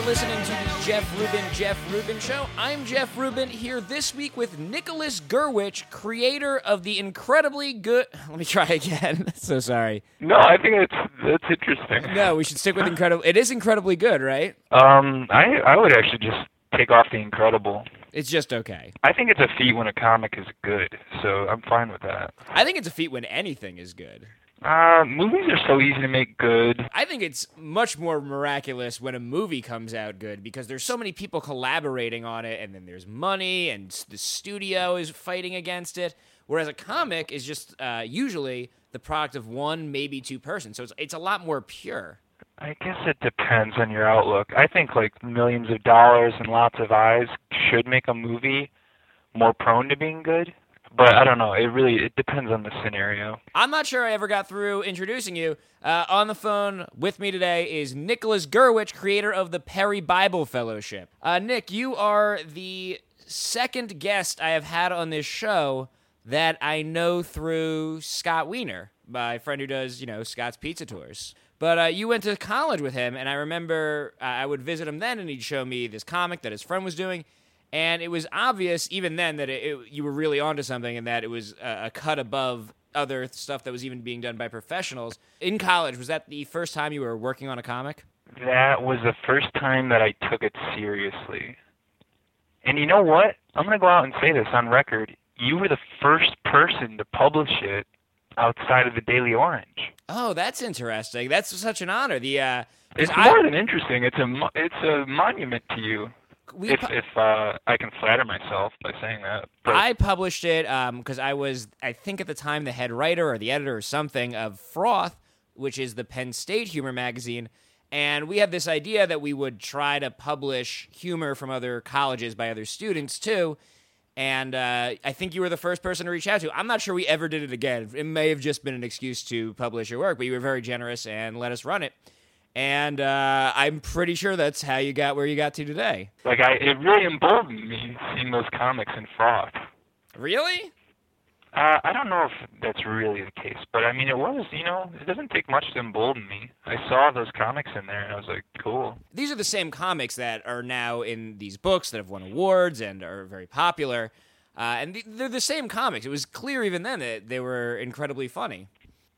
are listening to the Jeff Rubin Jeff Rubin Show. I'm Jeff Rubin here this week with Nicholas Gurewitch, creator of the incredibly good. Let me try again. so sorry. No, I think it's that's interesting. No, we should stick with incredible. It is incredibly good, right? Um, I I would actually just take off the incredible. It's just okay. I think it's a feat when a comic is good, so I'm fine with that. I think it's a feat when anything is good. Uh, movies are so easy to make good. I think it's much more miraculous when a movie comes out good because there's so many people collaborating on it, and then there's money, and the studio is fighting against it. Whereas a comic is just uh, usually the product of one, maybe two persons, so it's it's a lot more pure. I guess it depends on your outlook. I think like millions of dollars and lots of eyes should make a movie more prone to being good. But I don't know. It really it depends on the scenario. I'm not sure I ever got through introducing you. Uh, on the phone with me today is Nicholas Gurewitch, creator of the Perry Bible Fellowship. Uh, Nick, you are the second guest I have had on this show that I know through Scott Wiener, my friend who does, you know, Scott's Pizza Tours. But uh, you went to college with him, and I remember uh, I would visit him then, and he'd show me this comic that his friend was doing. And it was obvious even then that it, it, you were really onto something and that it was a, a cut above other stuff that was even being done by professionals. In college, was that the first time you were working on a comic? That was the first time that I took it seriously. And you know what? I'm going to go out and say this on record. You were the first person to publish it outside of the Daily Orange. Oh, that's interesting. That's such an honor. The uh, It's I- more than interesting. It's a it's a monument to you. We If pu- if uh, I can flatter myself by saying that. But I published it because I was, I think at the time, the head writer or the editor or something of Froth, which is the Penn State humor magazine. And we had this idea that we would try to publish humor from other colleges by other students too. And uh, I think you were the first person to reach out to. I'm not sure we ever did it again. It may have just been an excuse to publish your work, but you were very generous and let us run it. And uh, I'm pretty sure that's how you got where you got to today. like I, it really emboldened me seeing those comics in froth. Really? Uh, I don't know if that's really the case, but I mean, it was. You know, it doesn't take much to embolden me. I saw those comics in there, and I was like, cool. these are the same comics that are now in these books that have won awards and are very popular. Uh, and th- they're the same comics. It was clear even then that they were incredibly funny.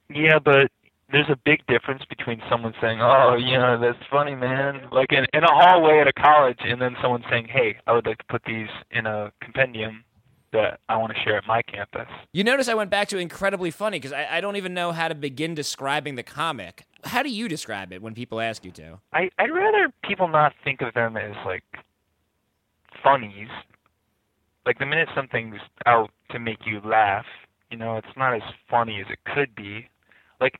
Yeah, but there's a big difference between someone saying, "Oh, you know, that's funny, man," like in in a hallway at a college, and then someone saying, "Hey, I would like to put these in a compendium that I want to share at my campus." You notice I went back to incredibly funny because I, I don't even know how to begin describing the comic. How do you describe it when people ask you to? I I'd rather people not think of them as like funnies. Like the minute something's out to make you laugh, you know, it's not as funny as it could be. Like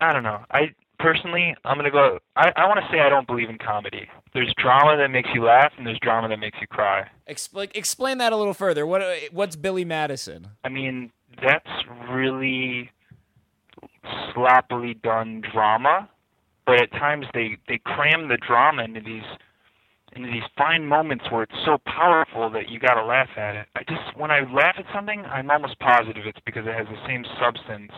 I don't know. I personally, I'm gonna go. I I want to say I don't believe in comedy. There's drama that makes you laugh, and there's drama that makes you cry. Expl- explain that a little further. What what's Billy Madison? I mean, that's really sloppily done drama, but at times they they cram the drama into these into these fine moments where it's so powerful that you gotta laugh at it. I just when I laugh at something, I'm almost positive it's because it has the same substance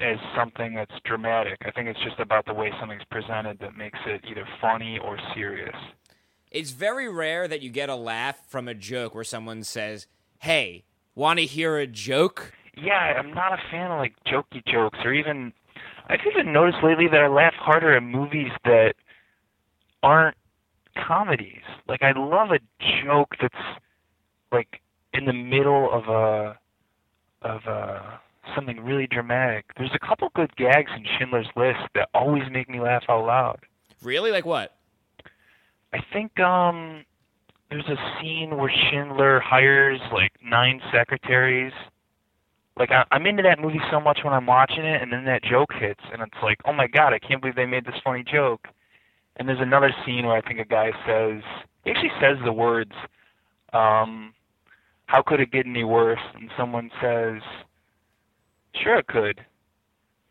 as something that's dramatic. I think it's just about the way something's presented that makes it either funny or serious. It's very rare that you get a laugh from a joke where someone says, "Hey, want to hear a joke?" yeah, I'm not a fan of like jokey jokes or even I've even noticed lately that I laugh harder at movies that aren't comedies. Like I love a joke that's like in the middle of a of a something really dramatic. There's a couple good gags in Schindler's List that always make me laugh out loud. Really? Like what? I think um there's a scene where Schindler hires like nine secretaries. Like I, I'm into that movie so much when I'm watching it, and then that joke hits, and it's like, oh my god, I can't believe they made this funny joke. And there's another scene where I think a guy says, he actually says the words, um, "How could it get any worse?" And someone says, "Sure it could."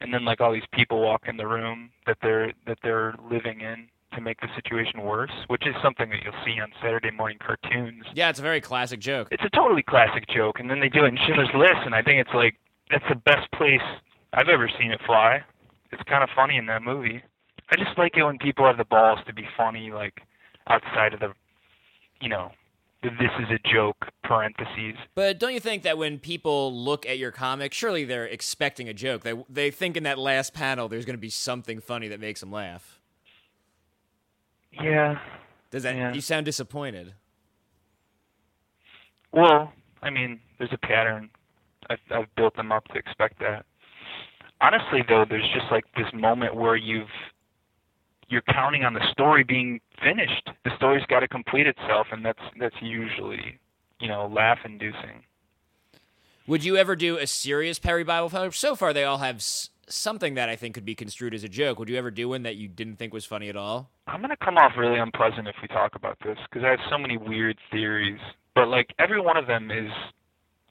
And then like all these people walk in the room that they're that they're living in to make the situation worse, which is something that you'll see on Saturday morning cartoons. Yeah, it's a very classic joke. It's a totally classic joke, and then they do it in Schindler's List, and I think it's like that's the best place I've ever seen it fly. It's kind of funny in that movie. I just like it when people have the balls to be funny, like outside of the, you know, this is a joke parentheses. But don't you think that when people look at your comic, surely they're expecting a joke? They they think in that last panel there's going to be something funny that makes them laugh. Yeah. Does that? Yeah. You sound disappointed. Well, I mean, there's a pattern. I've, I've built them up to expect that. Honestly, though, there's just like this moment where you've you're counting on the story being finished. The story's got to complete itself, and that's that's usually, you know, laugh-inducing. Would you ever do a serious Perry Bible Fellowship? So far, they all have s- something that I think could be construed as a joke. Would you ever do one that you didn't think was funny at all? I'm gonna come off really unpleasant if we talk about this because I have so many weird theories. But like every one of them is,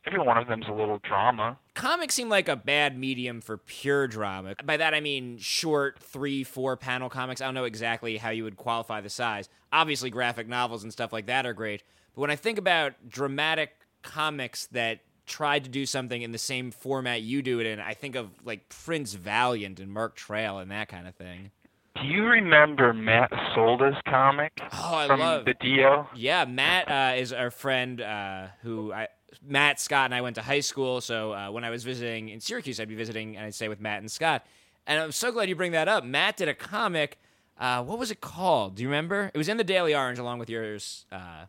every one of them's a little drama. Comics seem like a bad medium for pure drama. By that I mean short, three, four panel comics. I don't know exactly how you would qualify the size. Obviously, graphic novels and stuff like that are great. But when I think about dramatic comics that tried to do something in the same format you do it in, I think of like Prince Valiant and Mark Trail and that kind of thing. Do you remember Matt Solda's comic Oh, I from love the Dio? Yeah, Matt uh, is our friend uh, who I Matt Scott and I went to high school. So uh, when I was visiting in Syracuse, I'd be visiting and I'd stay with Matt and Scott. And I'm so glad you bring that up. Matt did a comic. Uh, what was it called? Do you remember? It was in the Daily Orange along with yours. Uh,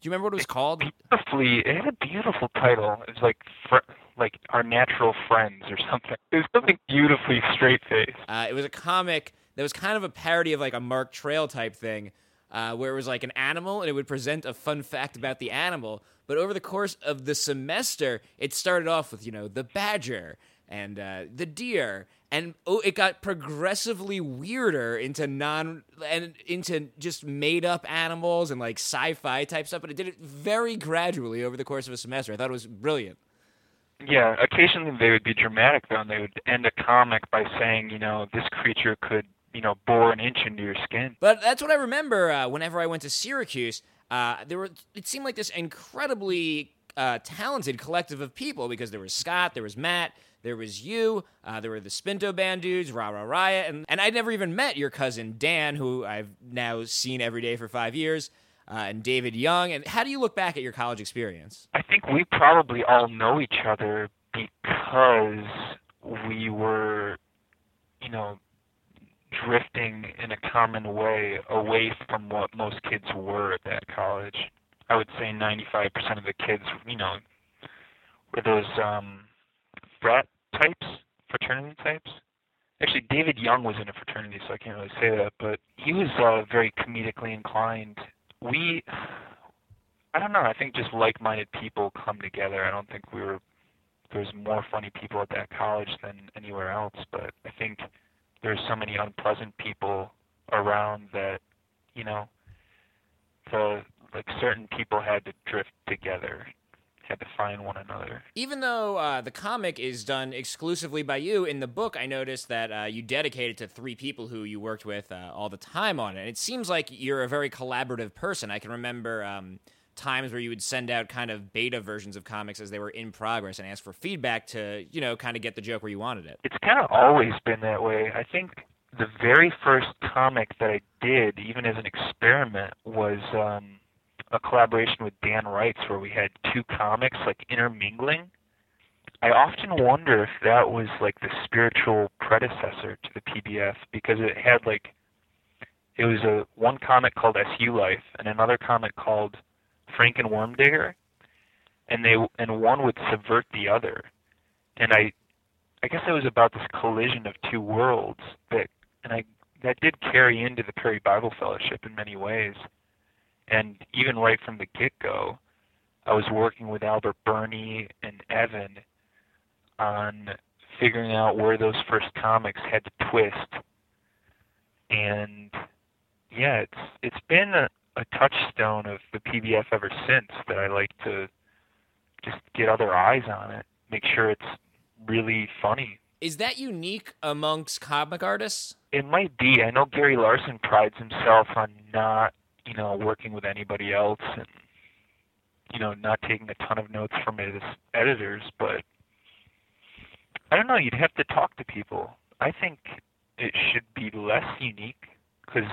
do you remember what it was called? Beautifully, it had a beautiful title. It was like fr- like our natural friends or something. It was something beautifully straight faced. Uh, it was a comic that was kind of a parody of like a Mark Trail type thing, uh, where it was like an animal and it would present a fun fact about the animal. But over the course of the semester, it started off with you know the badger and uh, the deer, and oh, it got progressively weirder into non and into just made up animals and like sci-fi type stuff. But it did it very gradually over the course of a semester. I thought it was brilliant. Yeah, occasionally they would be dramatic though, and they would end a comic by saying, you know, this creature could, you know, bore an inch into your skin. But that's what I remember uh, whenever I went to Syracuse. Uh, there were it seemed like this incredibly uh, talented collective of people because there was Scott, there was Matt, there was you, uh, there were the Spinto Band dudes, Ra Ra Riot, and and I'd never even met your cousin Dan, who I've now seen every day for five years, uh, and David Young. And how do you look back at your college experience? I think we probably all know each other because we were, you know, drifting in a common way away from what most kids were at that college. I would say 95% of the kids, you know, were those um, frat types, fraternity types. Actually, David Young was in a fraternity, so I can't really say that, but he was uh, very comedically inclined. We, I don't know, I think just like-minded people come together. I don't think we were, there's more funny people at that college than anywhere else, but I think there's so many unpleasant people around that, you know, the like certain people had to drift together, had to find one another. Even though uh, the comic is done exclusively by you, in the book I noticed that uh, you dedicated to three people who you worked with uh, all the time on it. And it seems like you're a very collaborative person. I can remember um, times where you would send out kind of beta versions of comics as they were in progress and ask for feedback to, you know, kind of get the joke where you wanted it. It's kind of always been that way. I think the very first comic that I did, even as an experiment, was um, a collaboration with Dan Wrights where we had two comics like intermingling. I often wonder if that was like the spiritual predecessor to the PBF because it had like it was a one comic called SU Life and another comic called Frank and Wormdigger, and they and one would subvert the other, and I I guess it was about this collision of two worlds that and I that did carry into the Perry Bible Fellowship in many ways. And even right from the get go, I was working with Albert Birney and Evan on figuring out where those first comics had to twist. And yeah, it's it's been a, a touchstone of the PBF ever since that I like to just get other eyes on it, make sure it's really funny. Is that unique amongst comic artists? It might be. I know Gary Larson prides himself on not, you know, working with anybody else and you know, not taking a ton of notes from his editors, but I don't know, you'd have to talk to people. I think it should be less unique because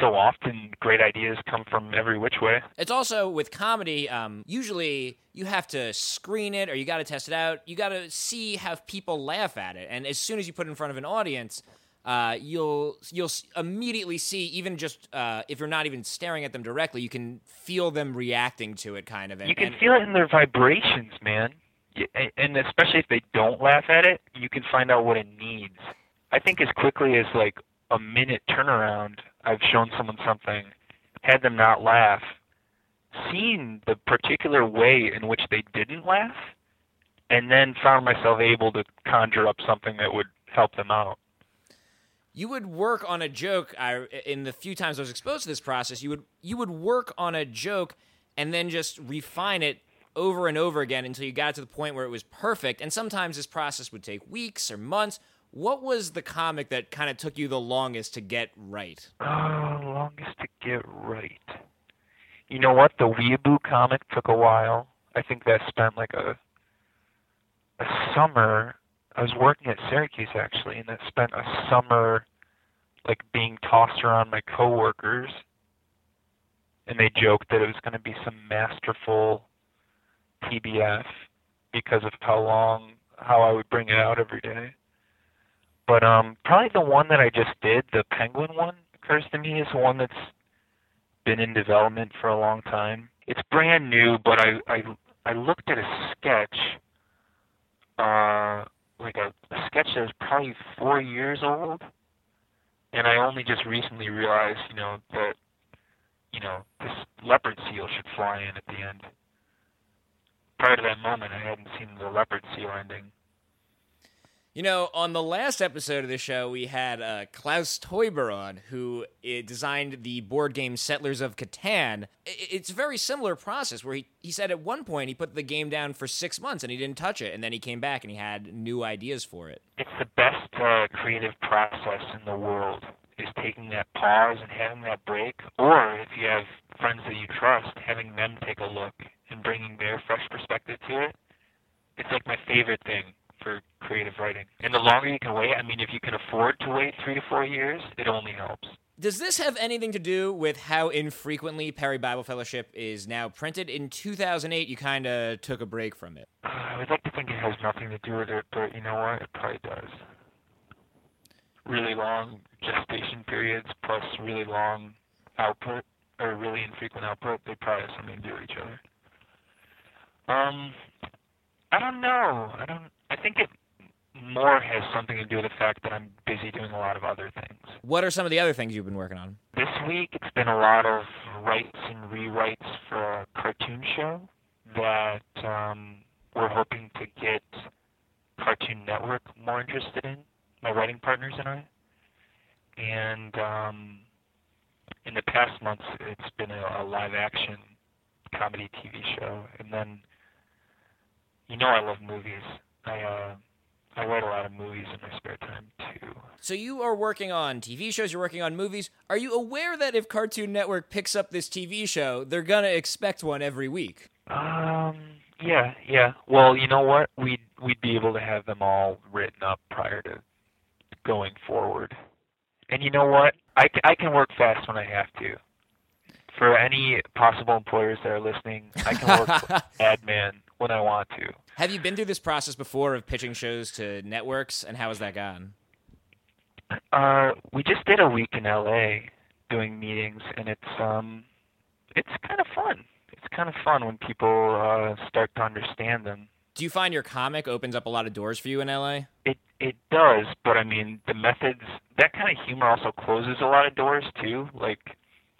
so often great ideas come from every which way. It's also with comedy. Um, usually, you have to screen it or you got to test it out. You got to see how people laugh at it, and as soon as you put it in front of an audience, uh, you'll you'll immediately see. Even just uh, if you're not even staring at them directly, you can feel them reacting to it, kind of. And, you can and, feel it in their vibrations, man. And especially if they don't laugh at it, you can find out what it needs. I think as quickly as like a minute turnaround, I've shown someone something, had them not laugh, seen the particular way in which they didn't laugh, and then found myself able to conjure up something that would help them out. You would work on a joke. I, in the few times I was exposed to this process, you would you would work on a joke and then just refine it over and over again until you got to the point where it was perfect. And sometimes this process would take weeks or months what was the comic that kind of took you the longest to get right? Uh, longest to get right. You know what? The Weeaboo comic took a while. I think that spent like a a summer. I was working at Syracuse actually, and that spent a summer like being tossed around my coworkers, and they joked that it was going to be some masterful PBF because of how long how I would bring it out every day. But um, probably the one that I just did, the penguin one, occurs to me is one that's been in development for a long time. It's brand new, but I I I looked at a sketch, uh, like a, a sketch that was probably four years old, and I only just recently realized, you know, that you know this leopard seal should fly in at the end. Prior to that moment, I hadn't seen the leopard seal ending. You know, on the last episode of the show, we had uh, Klaus Teuber on, who uh, designed the board game Settlers of Catan. It's a very similar process where he, he said at one point he put the game down for six months and he didn't touch it, and then he came back and he had new ideas for it. It's the best uh, creative process in the world, is taking that pause and having that break, or if you have friends that you trust, having them take a look and bringing their fresh perspective to it. It's like my favorite thing for creative writing. And the longer you can wait, I mean, if you can afford to wait three to four years, it only helps. Does this have anything to do with how infrequently Perry Bible Fellowship is now printed? In 2008, you kind of took a break from it. Uh, I would like to think it has nothing to do with it, but you know what? It probably does. Really long gestation periods plus really long output, or really infrequent output, they probably have something to do with each other. Um, I don't know. I don't. I think it more has something to do with the fact that I'm busy doing a lot of other things. What are some of the other things you've been working on? This week, it's been a lot of writes and rewrites for a cartoon show that um, we're hoping to get Cartoon Network more interested in. My writing partners and I. And um, in the past months, it's been a, a live action comedy TV show, and then you know I love movies. I uh, I write a lot of movies in my spare time too. So you are working on TV shows. You're working on movies. Are you aware that if Cartoon Network picks up this TV show, they're gonna expect one every week? Um. Yeah. Yeah. Well, you know what? We'd we'd be able to have them all written up prior to going forward. And you know what? I, I can work fast when I have to. For any possible employers that are listening, I can work ad man when I want to. Have you been through this process before of pitching shows to networks, and how has that gone? Uh, we just did a week in LA doing meetings, and it's um, it's kind of fun. It's kind of fun when people uh, start to understand them. Do you find your comic opens up a lot of doors for you in LA? It it does, but I mean the methods. That kind of humor also closes a lot of doors too. Like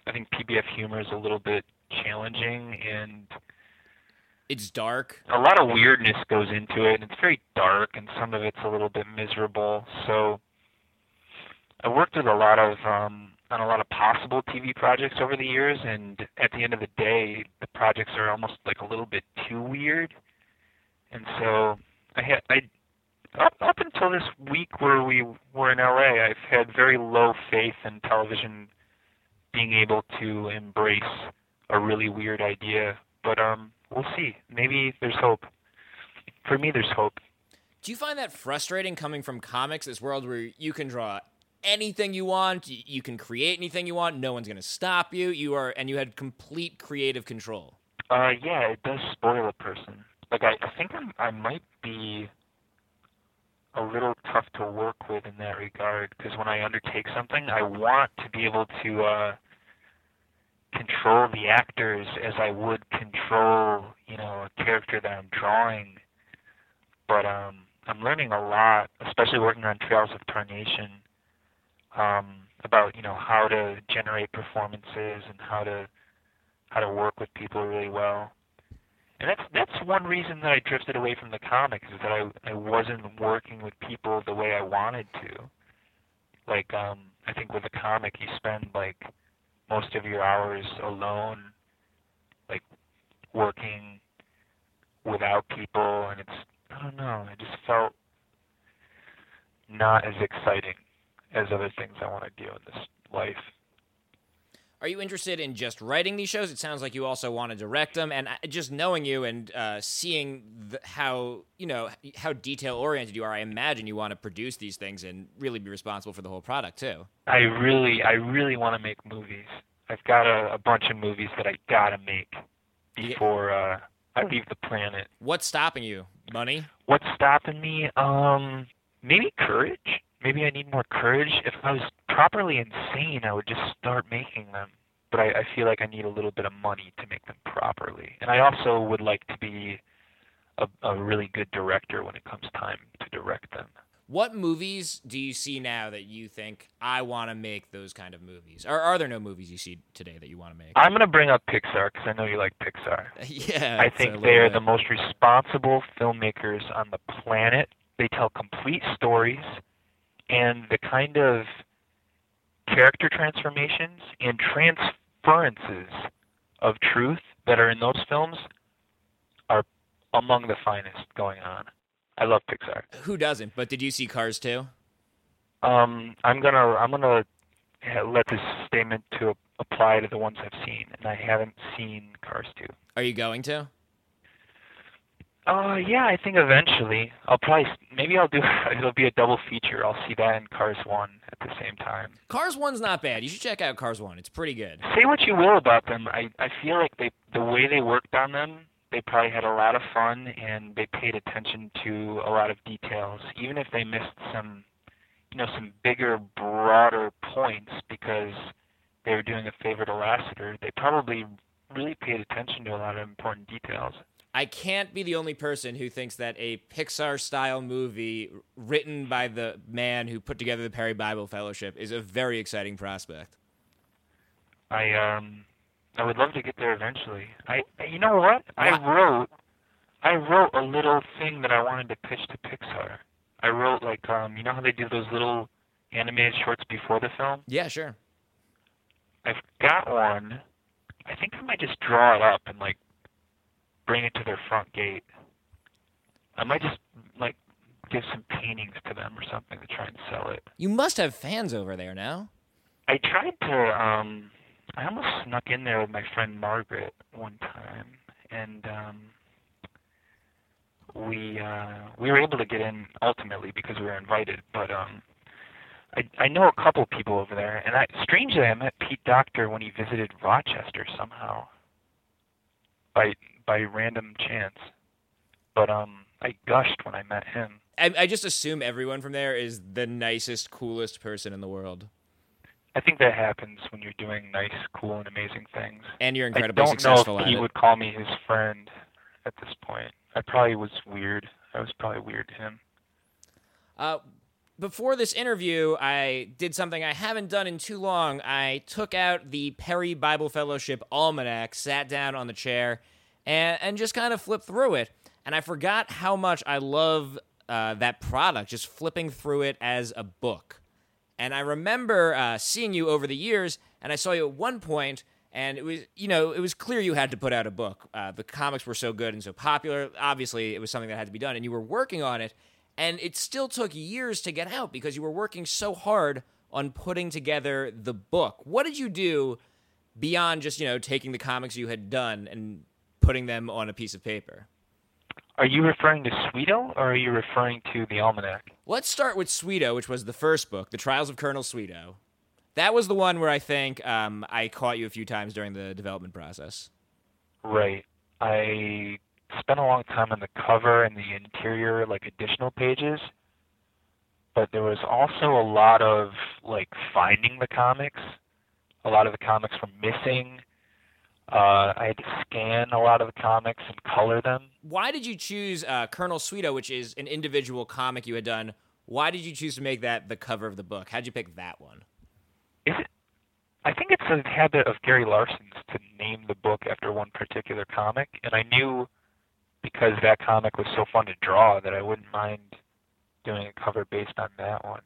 I think PBF humor is a little bit challenging and it's dark. A lot of weirdness goes into it, and it's very dark, and some of it's a little bit miserable. So I worked with a lot of um, on a lot of possible TV projects over the years, and at the end of the day, the projects are almost like a little bit too weird. And so I had I up up until this week where we were in LA, I've had very low faith in television being able to embrace a really weird idea. But um we'll see. Maybe there's hope. For me, there's hope. Do you find that frustrating coming from comics, this world where you can draw anything you want. You, can create anything you want. No one's going to stop you. You are, and you had complete creative control. Uh, yeah, it does spoil a person. Like I, I think I'm, I might be a little tough to work with in that regard because when I undertake something, I want to be able to uh, control the actors as I would control, you know, a character that I'm drawing. But um, I'm learning a lot, especially working on Trails of Tarnation, um, about you know how to generate performances and how to how to work with people really well. And that's that's one reason that I drifted away from the comics is that I I wasn't working with people the way I wanted to. Like um I think with a comic you spend like most of your hours alone like working without people and it's I don't know, it just felt not as exciting as other things I want to do in this life. Are you interested in just writing these shows? It sounds like you also want to direct them, and uh, just knowing you and uh, seeing the, how you know how detail oriented you are, I imagine you want to produce these things and really be responsible for the whole product too. I really, I really want to make movies. I've got a, a bunch of movies that I gotta make before uh, I leave the planet. What's stopping you? Money? What's stopping me? Um, maybe courage. Maybe I need more courage. If I was properly insane, I would just start making them. But I, I feel like I need a little bit of money to make them properly. And I also would like to be a, a really good director when it comes time to direct them. What movies do you see now that you think I want to make those kind of movies? Or are there no movies you see today that you want to make? I'm going to bring up Pixar because I know you like Pixar. yeah, I think they are the most responsible filmmakers on the planet. They tell complete stories, and the kind of character transformations and transferences of truth that are in those films are among the finest going on. I love Pixar. Who doesn't? But did you see Cars too? Um, I'm gonna I'm gonna let this statement to apply to the ones I've seen, and I haven't seen Cars two. Are you going to? Uh, yeah, I think eventually I'll probably maybe I'll do it'll be a double feature. I'll see that and Cars one at the same time. Cars one's not bad. You should check out Cars one. It's pretty good. Say what you will about them. I I feel like they the way they worked on them they probably had a lot of fun and they paid attention to a lot of details, even if they missed some, you know, some bigger, broader points because they were doing a favorite Lasseter. They probably really paid attention to a lot of important details. I can't be the only person who thinks that a Pixar style movie written by the man who put together the Perry Bible Fellowship is a very exciting prospect. I um I would love to get there eventually. I, you know what? I wrote, I wrote a little thing that I wanted to pitch to Pixar. I wrote like, um, you know how they do those little animated shorts before the film? Yeah, sure. I've got one. I think I might just draw it up and like bring it to their front gate. I might just like give some paintings to them or something to try and sell it. You must have fans over there now. I tried to um I almost snuck in there with my friend Margaret one time, and um, we uh, we were able to get in ultimately because we were invited. But um, I I know a couple people over there, and I strangely I met Pete Docter when he visited Rochester somehow by by random chance. But um, I gushed when I met him. I, I just assume everyone from there is the nicest, coolest person in the world. I think that happens when you're doing nice, cool, and amazing things. And you're incredibly successful I don't know if he would call me his friend at this point. I probably was weird. I was probably weird to him. Uh, before this interview, I did something I haven't done in too long. I took out the Perry Bible Fellowship Almanac, sat down on the chair, and, and just kind of flip through it. And I forgot how much I love uh, that product, just flipping through it as a book. And I remember uh, seeing you over the years, and I saw you at one point, and it was you know it was clear you had to put out a book. Uh, the comics were so good and so popular. Obviously, it was something that had to be done, and you were working on it. And it still took years to get out because you were working so hard on putting together the book. What did you do beyond just you know taking the comics you had done and putting them on a piece of paper? Are you referring to Sweeto or are you referring to the almanac? Let's start with Sweeto, which was the first book, The Trials of Colonel Sweeto. That was the one where I think um, I caught you a few times during the development process. Right. I spent a long time on the cover and the interior, like additional pages. But there was also a lot of like finding the comics. A lot of the comics were missing. Uh, I had to scan a lot of the comics and color them. Why did you choose uh, Colonel Sweeto, which is an individual comic you had done? Why did you choose to make that the cover of the book? How'd you pick that one? Is it? I think it's a habit of Gary Larson's to name the book after one particular comic, and I knew because that comic was so fun to draw that I wouldn't mind doing a cover based on that one.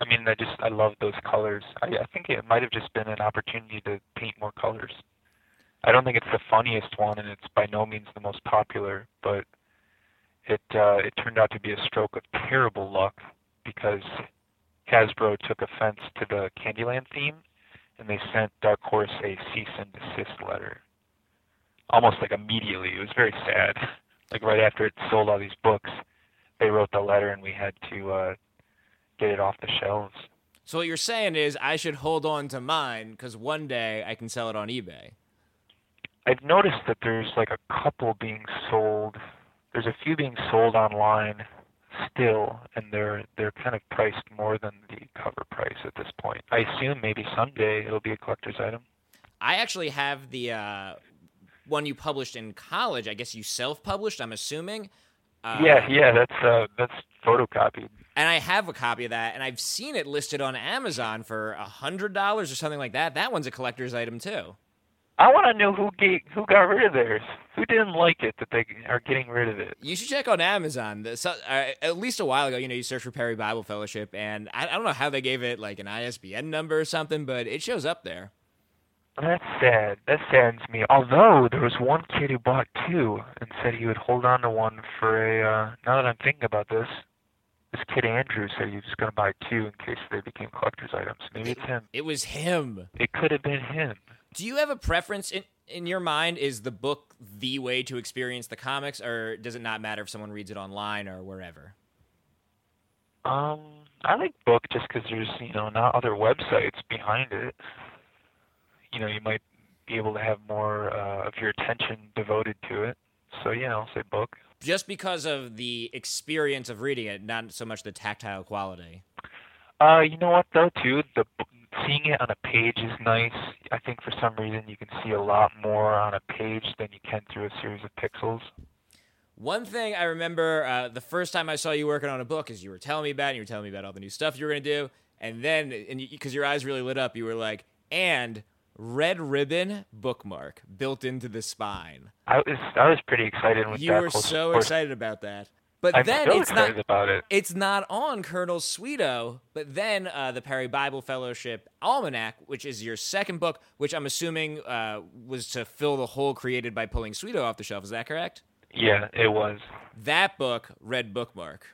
I mean, I just I love those colors. I, I think it might have just been an opportunity to paint more colors. I don't think it's the funniest one, and it's by no means the most popular, but it uh, it turned out to be a stroke of terrible luck because Hasbro took offense to the Candyland theme, and they sent Dark Horse a cease and desist letter. Almost like immediately. It was very sad. Like right after it sold all these books, they wrote the letter, and we had to uh, get it off the shelves. So what you're saying is I should hold on to mine because one day I can sell it on eBay. I've noticed that there's like a couple being sold. There's a few being sold online still, and they're they're kind of priced more than the cover price at this point. I assume maybe someday it'll be a collector's item. I actually have the uh, one you published in college. I guess you self-published. I'm assuming. Uh, yeah, yeah, that's uh, that's photocopied. And I have a copy of that, and I've seen it listed on Amazon for a hundred dollars or something like that. That one's a collector's item too. I want to know who gave, who got rid of theirs. Who didn't like it that they are getting rid of it? You should check on Amazon. So, uh, at least a while ago, you know, you search for Perry Bible Fellowship, and I, I don't know how they gave it like an ISBN number or something, but it shows up there. That's sad. That saddens me. Although there was one kid who bought two and said he would hold on to one for a. Uh, now that I'm thinking about this, this kid Andrew said he was going to buy two in case they became collector's items. Maybe it's him. It was him. It could have been him. Do you have a preference in in your mind? Is the book the way to experience the comics, or does it not matter if someone reads it online or wherever? Um, I like book just because there's you know not other websites behind it. You know, you might be able to have more uh, of your attention devoted to it. So yeah, I'll say book. Just because of the experience of reading it, not so much the tactile quality. Uh, you know what though too the seeing it on a page is nice. I think for some reason you can see a lot more on a page than you can through a series of pixels. One thing I remember uh, the first time I saw you working on a book is you were telling me about it, and you were telling me about all the new stuff you were going to do. And then, because your eyes really lit up, you were like, and red ribbon bookmark built into the spine. I was I was pretty excited with you were so excited about that. But I'm then it's not about it. it's not on Colonel Sweeto, but then uh, the Perry Bible Fellowship Almanac, which is your second book, which I'm assuming uh, was to fill the hole created by pulling Sweeto off the shelf. Is that correct? Yeah, it was. That book, red bookmark.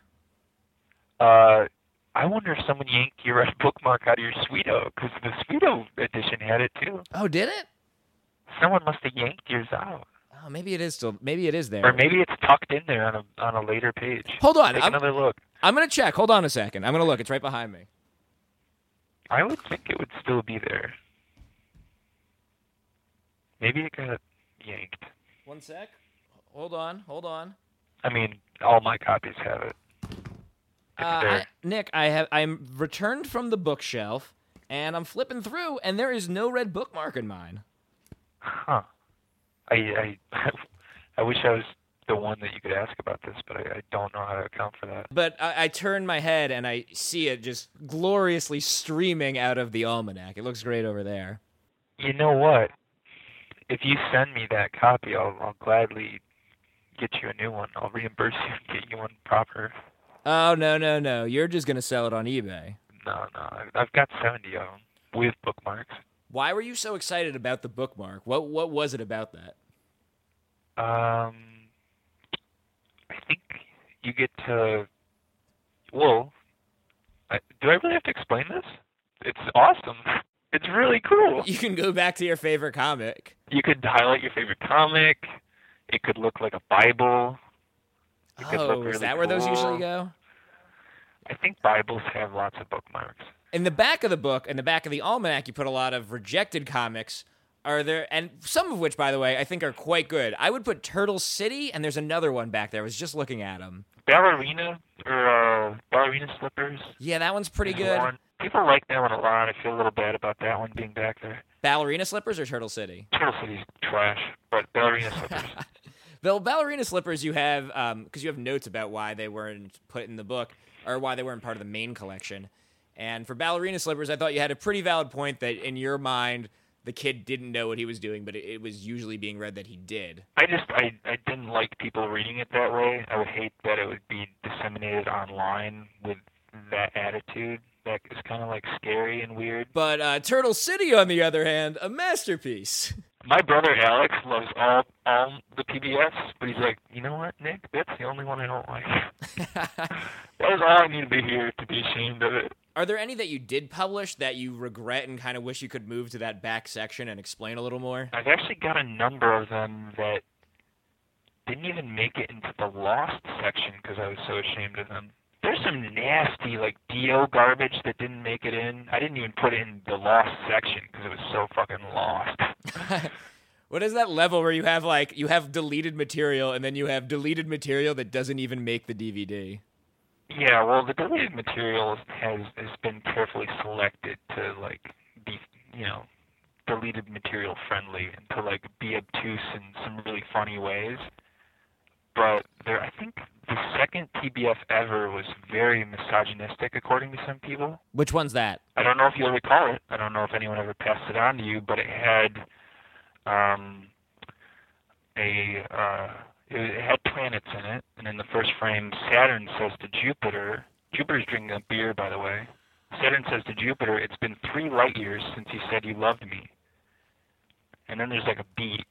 Uh, I wonder if someone yanked your red bookmark out of your Sweeto because the Sweeto edition had it too. Oh, did it? Someone must have yanked yours out, Oh, maybe it is still. Maybe it is there. or maybe it's tucked in there on a on a later page. Hold on, Take I'm, another look. I'm gonna check. Hold on a second. I'm gonna look. It's right behind me. I would think it would still be there. Maybe it got yanked. One sec. Hold on. Hold on. I mean, all my copies have it. Uh. I, Nick, I have I'm returned from the bookshelf and I'm flipping through and there is no red bookmark in mine. Huh. I I I wish I was the one that you could ask about this, but I, I don't know how to account for that. But I, I turn my head and I see it just gloriously streaming out of the almanac. It looks great over there. You know what? If you send me that copy, I'll I'll gladly get you a new one. I'll reimburse you and get you one proper. Oh no no no! You're just gonna sell it on eBay. No, no, I've got seventy of them with bookmarks. Why were you so excited about the bookmark? What what was it about that? Um, I think you get to. Well, I, do I really have to explain this? It's awesome. It's really cool. You can go back to your favorite comic. You could highlight your favorite comic. It could look like a Bible. It Oh, is that where those usually go? I think Bibles have lots of bookmarks. In the back of the book, in the back of the almanac, you put a lot of rejected comics. Are there, and some of which, by the way, I think are quite good. I would put Turtle City, and there's another one back there. I was just looking at them. Ballerina or uh, ballerina slippers. Yeah, that one's pretty good. One. People like that one a lot. I feel a little bad about that one being back there. Ballerina slippers or Turtle City? Turtle City's trash, but ballerina slippers. The ballerina slippers you have, because you have notes about why they weren't put in the book or why they weren't part of the main collection. And for ballerina slippers, I thought you had a pretty valid point that in your mind, the kid didn't know what he was doing, but it, it was usually being read that he did. I just I I didn't like people reading it that way. I would hate that it would be disseminated online with that attitude. That is kind of like scary and weird. But uh, Turtle City, on the other hand, a masterpiece. My brother Alex loves all all the PBS, but he's like, you know what, Nick? That's the only one I don't like. that was all I needed to hear to be ashamed of it. Are there any that you did publish that you regret and kind of wish you could move to that back section and explain a little more? I've actually got a number of them that didn't even make it into the lost section because I was so ashamed of them. There's some nasty like DO garbage that didn't make it in. I didn't even put it in the lost section because it was so fucking lost. what is that level where you have like you have deleted material and then you have deleted material that doesn't even make the DVD? Yeah, well, the deleted material has has been carefully selected to like be, you know, deleted material friendly and to like be obtuse in some really funny ways. But there, I think the second PBF ever was very misogynistic, according to some people. Which one's that? I don't know if you'll recall it. I don't know if anyone ever passed it on to you, but it had um, a uh, it had planets in it, and in the first frame, Saturn says to Jupiter. Jupiter's drinking a beer, by the way. Saturn says to Jupiter, "It's been three light years since you said you loved me." And then there's like a beat,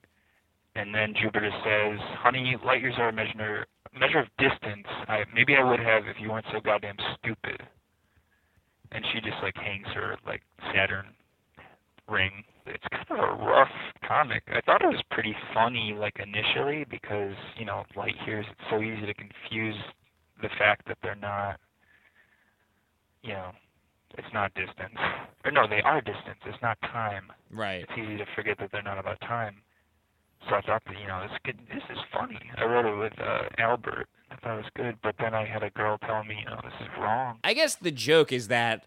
and then Jupiter says, "Honey, light years are a measure measure of distance. I maybe I would have if you weren't so goddamn stupid." And she just like hangs her like Saturn ring. It's kind of a rough comic. I thought it was pretty funny like initially because you know light years. It's so easy to confuse the fact that they're not. You know, it's not distance. Or no, they are distance. It's not time Right. it's easy to forget that they're not about time. So I thought that you know this could this is funny. I wrote it with uh, Albert. I thought it was good, but then I had a girl tell me, you know, this is wrong. I guess the joke is that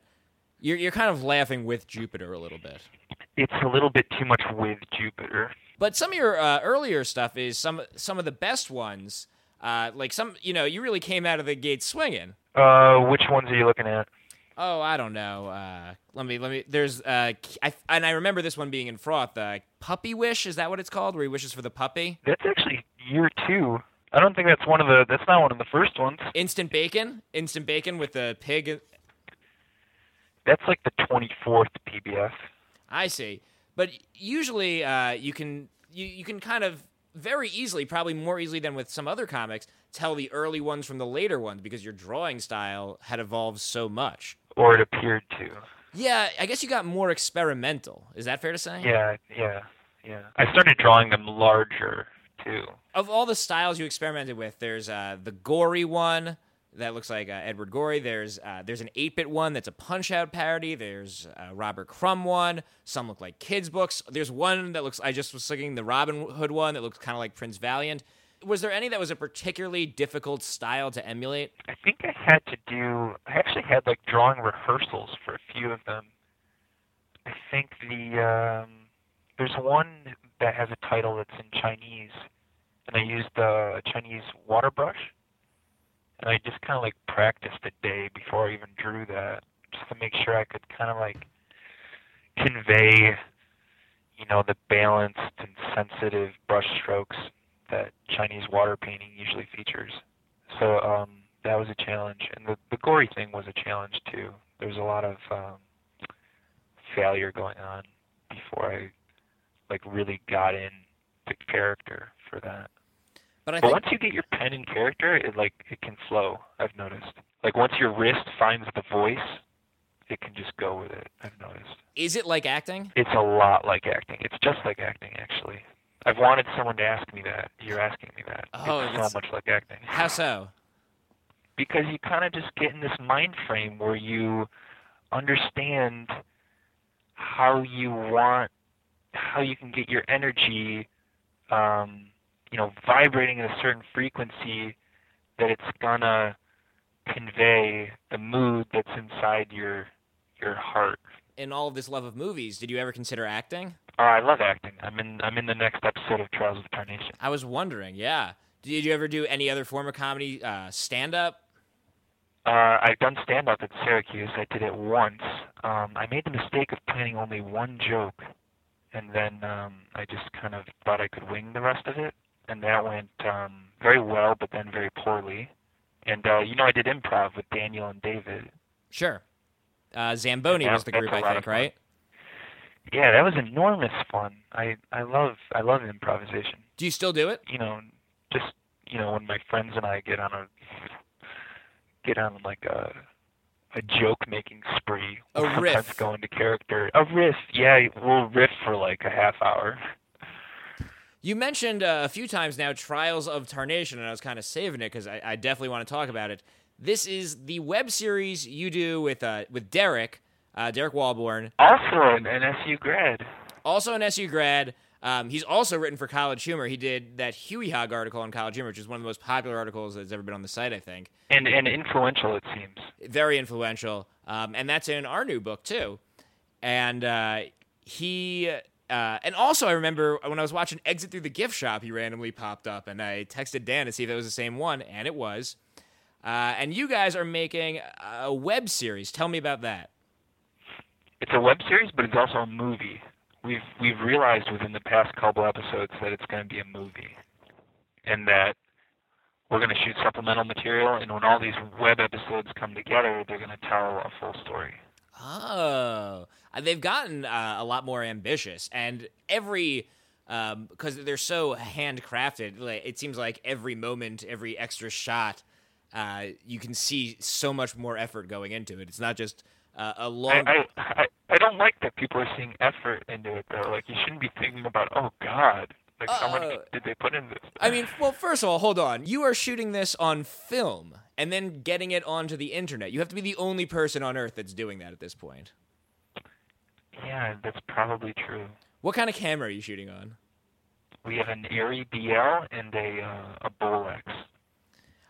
you're you're kind of laughing with Jupiter a little bit. It's a little bit too much with Jupiter. But some of your uh, earlier stuff is some some of the best ones. Uh, like some, you know, you really came out of the gate swinging. Uh, which ones are you looking at? Oh, I don't know. Uh, let me let me. There's uh, I, and I remember this one being in froth. Uh, puppy wish is that what it's called? Where he wishes for the puppy. That's actually year two. I don't think that's one of the. That's not one of the first ones. Instant bacon, instant bacon with the pig. That's like the twenty fourth PBS. I see. But usually, uh, you can you you can kind of very easily, probably more easily than with some other comics, tell the early ones from the later ones because your drawing style had evolved so much. Or it appeared to. Yeah, I guess you got more experimental. Is that fair to say? Yeah, yeah, yeah. I started drawing them larger too. Of all the styles you experimented with, there's uh, the gory one that looks like uh, Edward Gorey. There's uh, there's an 8-bit one that's a Punch-Out parody. There's a Robert Crumb one. Some look like kids' books. There's one that looks. I just was looking the Robin Hood one that looks kind of like Prince Valiant. Was there any that was a particularly difficult style to emulate? I think I had to do. I actually had like drawing rehearsals for a few of them. I think the um, there's one that has a title that's in Chinese, and I used uh, a Chinese water brush, and I just kind of like practiced a day before I even drew that, just to make sure I could kind of like convey, you know, the balanced and sensitive brush strokes that Chinese water painting usually features. So um, that was a challenge, and the the gory thing was a challenge too. There was a lot of um, failure going on before I like really got in the character for that. But I think once you get your pen in character, it like it can flow. I've noticed. Like once your wrist finds the voice, it can just go with it. I've noticed. is it like acting? It's a lot like acting. It's just like acting, actually. I've wanted someone to ask me that. You're asking me that. Oh, it's that's- so much like acting. How so? Because you kind of just get in this mind frame where you understand how you want, how you can get your energy, um, you know, vibrating at a certain frequency that it's gonna convey the mood that's inside your your heart. In all of this love of movies, did you ever consider acting? Uh, I love acting. I'm in I'm in the next episode of Trials of Tarnation. I was wondering. Yeah. Did you ever do any other form of comedy? Uh, stand up? Uh, I've done stand up at Syracuse. I did it once. Um, I made the mistake of planning only one joke, and then um, I just kind of thought I could wing the rest of it, and that went um, very well, but then very poorly. And uh, you know, I did improv with Daniel and David. Sure. Uh, Zamboni Yeah, was the group, I think, right? Yeah, that was enormous fun. I I love I love improvisation. Do you still do it? You know, just you know, when my friends and I get on a get on like a a joke making spree. A we'll sometimes riff. go into character. A riff, yeah. We'll riff for like a half hour. You mentioned uh, a few times now Trials of Tarnation, and I was kind of saving it because I, I definitely want to talk about it. This is the web series you do with uh, with Derek, uh, Derek Walborn, Also an, SU grad. also an SU grad. Um, he's also written for College Humor. He did that Huey Hog article on College Humor, which is one of the most popular articles that's ever been on the site, I think. And and influential it seems. very influential, um, and that's in our new book too. And uh, he, uh, and also I remember when I was watching Exit Through the Gift Shop, he randomly popped up, and I texted Dan to see if it was the same one, and it was. Uh, and you guys are making a web series. Tell me about that. It's a web series, but it's also a movie. We've we've realized within the past couple episodes that it's going to be a movie, and that we're going to shoot supplemental material. And when all these web episodes come together, they're going to tell a full story. Oh, they've gotten uh, a lot more ambitious, and every because they're so handcrafted, like, it seems like every moment, every extra shot, uh, you can see so much more effort going into it. It's not just uh, a long. I, I I don't like that people are seeing effort into it though. Like you shouldn't be thinking about, oh God, like how much Uh, did they put in this? I mean, well, first of all, hold on. You are shooting this on film and then getting it onto the internet. You have to be the only person on earth that's doing that at this point. Yeah, that's probably true. What kind of camera are you shooting on? We have an Arri BL and a uh, a Bolex.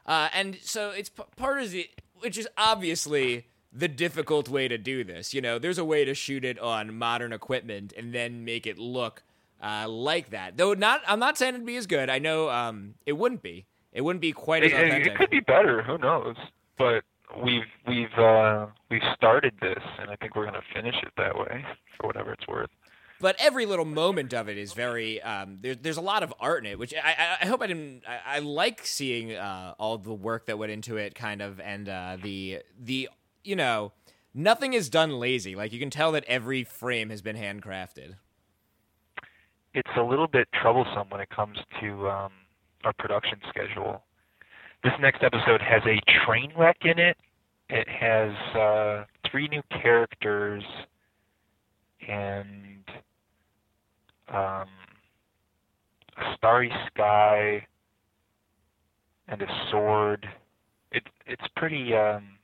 Uh, and so it's p- part of the, which is obviously the difficult way to do this. You know, there's a way to shoot it on modern equipment and then make it look uh, like that. Though not, I'm not saying it'd be as good. I know um, it wouldn't be. It wouldn't be quite as it, authentic. it could be better. Who knows? But we've we've uh, we've started this, and I think we're gonna finish it that way for whatever it's worth. but every little moment of it is very um, there, there's a lot of art in it which i, I, I hope i didn't I, I like seeing uh, all the work that went into it kind of and uh, the the you know nothing is done lazy like you can tell that every frame has been handcrafted It's a little bit troublesome when it comes to um, our production schedule. This next episode has a train wreck in it. It has uh, three new characters and um, a starry sky and a sword. It it's pretty um,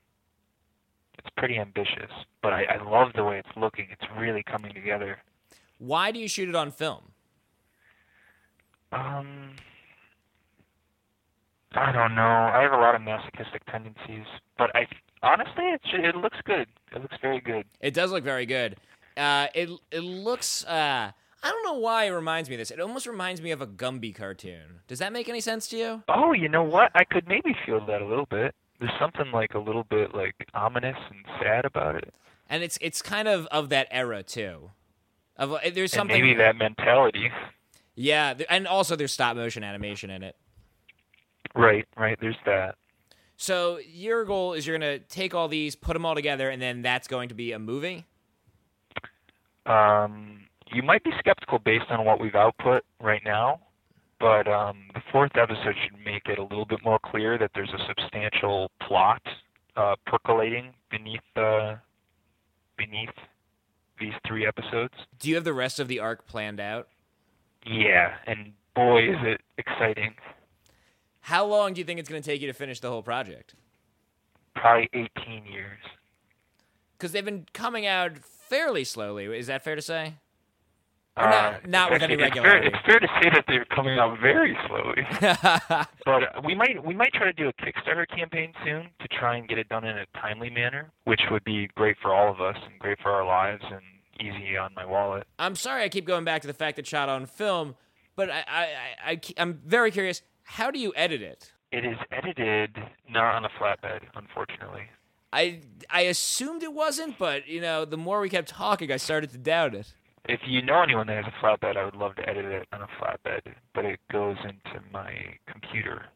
it's pretty ambitious, but I, I love the way it's looking. It's really coming together. why do you shoot it on film Um, I don't know. I have a lot of masochistic tendencies, but I honestly, it it looks good. It looks very good. it does look very good uh, it, it looks uh, i don't know why it reminds me of this it almost reminds me of a gumby cartoon does that make any sense to you Oh, you know what? I could maybe feel that a little bit. There's something like a little bit like ominous and sad about it, and it's it's kind of of that era too of uh, there's and something maybe that mentality. Yeah, and also there's stop motion animation in it. Right, right. There's that. So your goal is you're gonna take all these, put them all together, and then that's going to be a movie. Um, you might be skeptical based on what we've output right now, but um, the fourth episode should make it a little bit more clear that there's a substantial plot uh, percolating beneath uh, beneath these three episodes. Do you have the rest of the arc planned out? Yeah, and boy, is it exciting. How long do you think it's going to take you to finish the whole project? Probably 18 years. Because they've been coming out fairly slowly. Is that fair to say? Or Uh, not, not with any actually, it's fair, regularity. it's fair to say that they're coming out very slowly. but uh, we might we might try to do a Kickstarter campaign soon to try and get it done in a timely manner, which would be great for all of us and great for our lives and easy on my wallet. I'm sorry I keep going back to the fact that shot on film, but I, I, I, I, I'm very curious. How do you edit it? It is edited not on a flatbed, unfortunately. I, I assumed it wasn't, but you know, the more we kept talking, I started to doubt it. If you know anyone that has a flatbed, I would love to edit it on a flatbed, but it goes into my computer,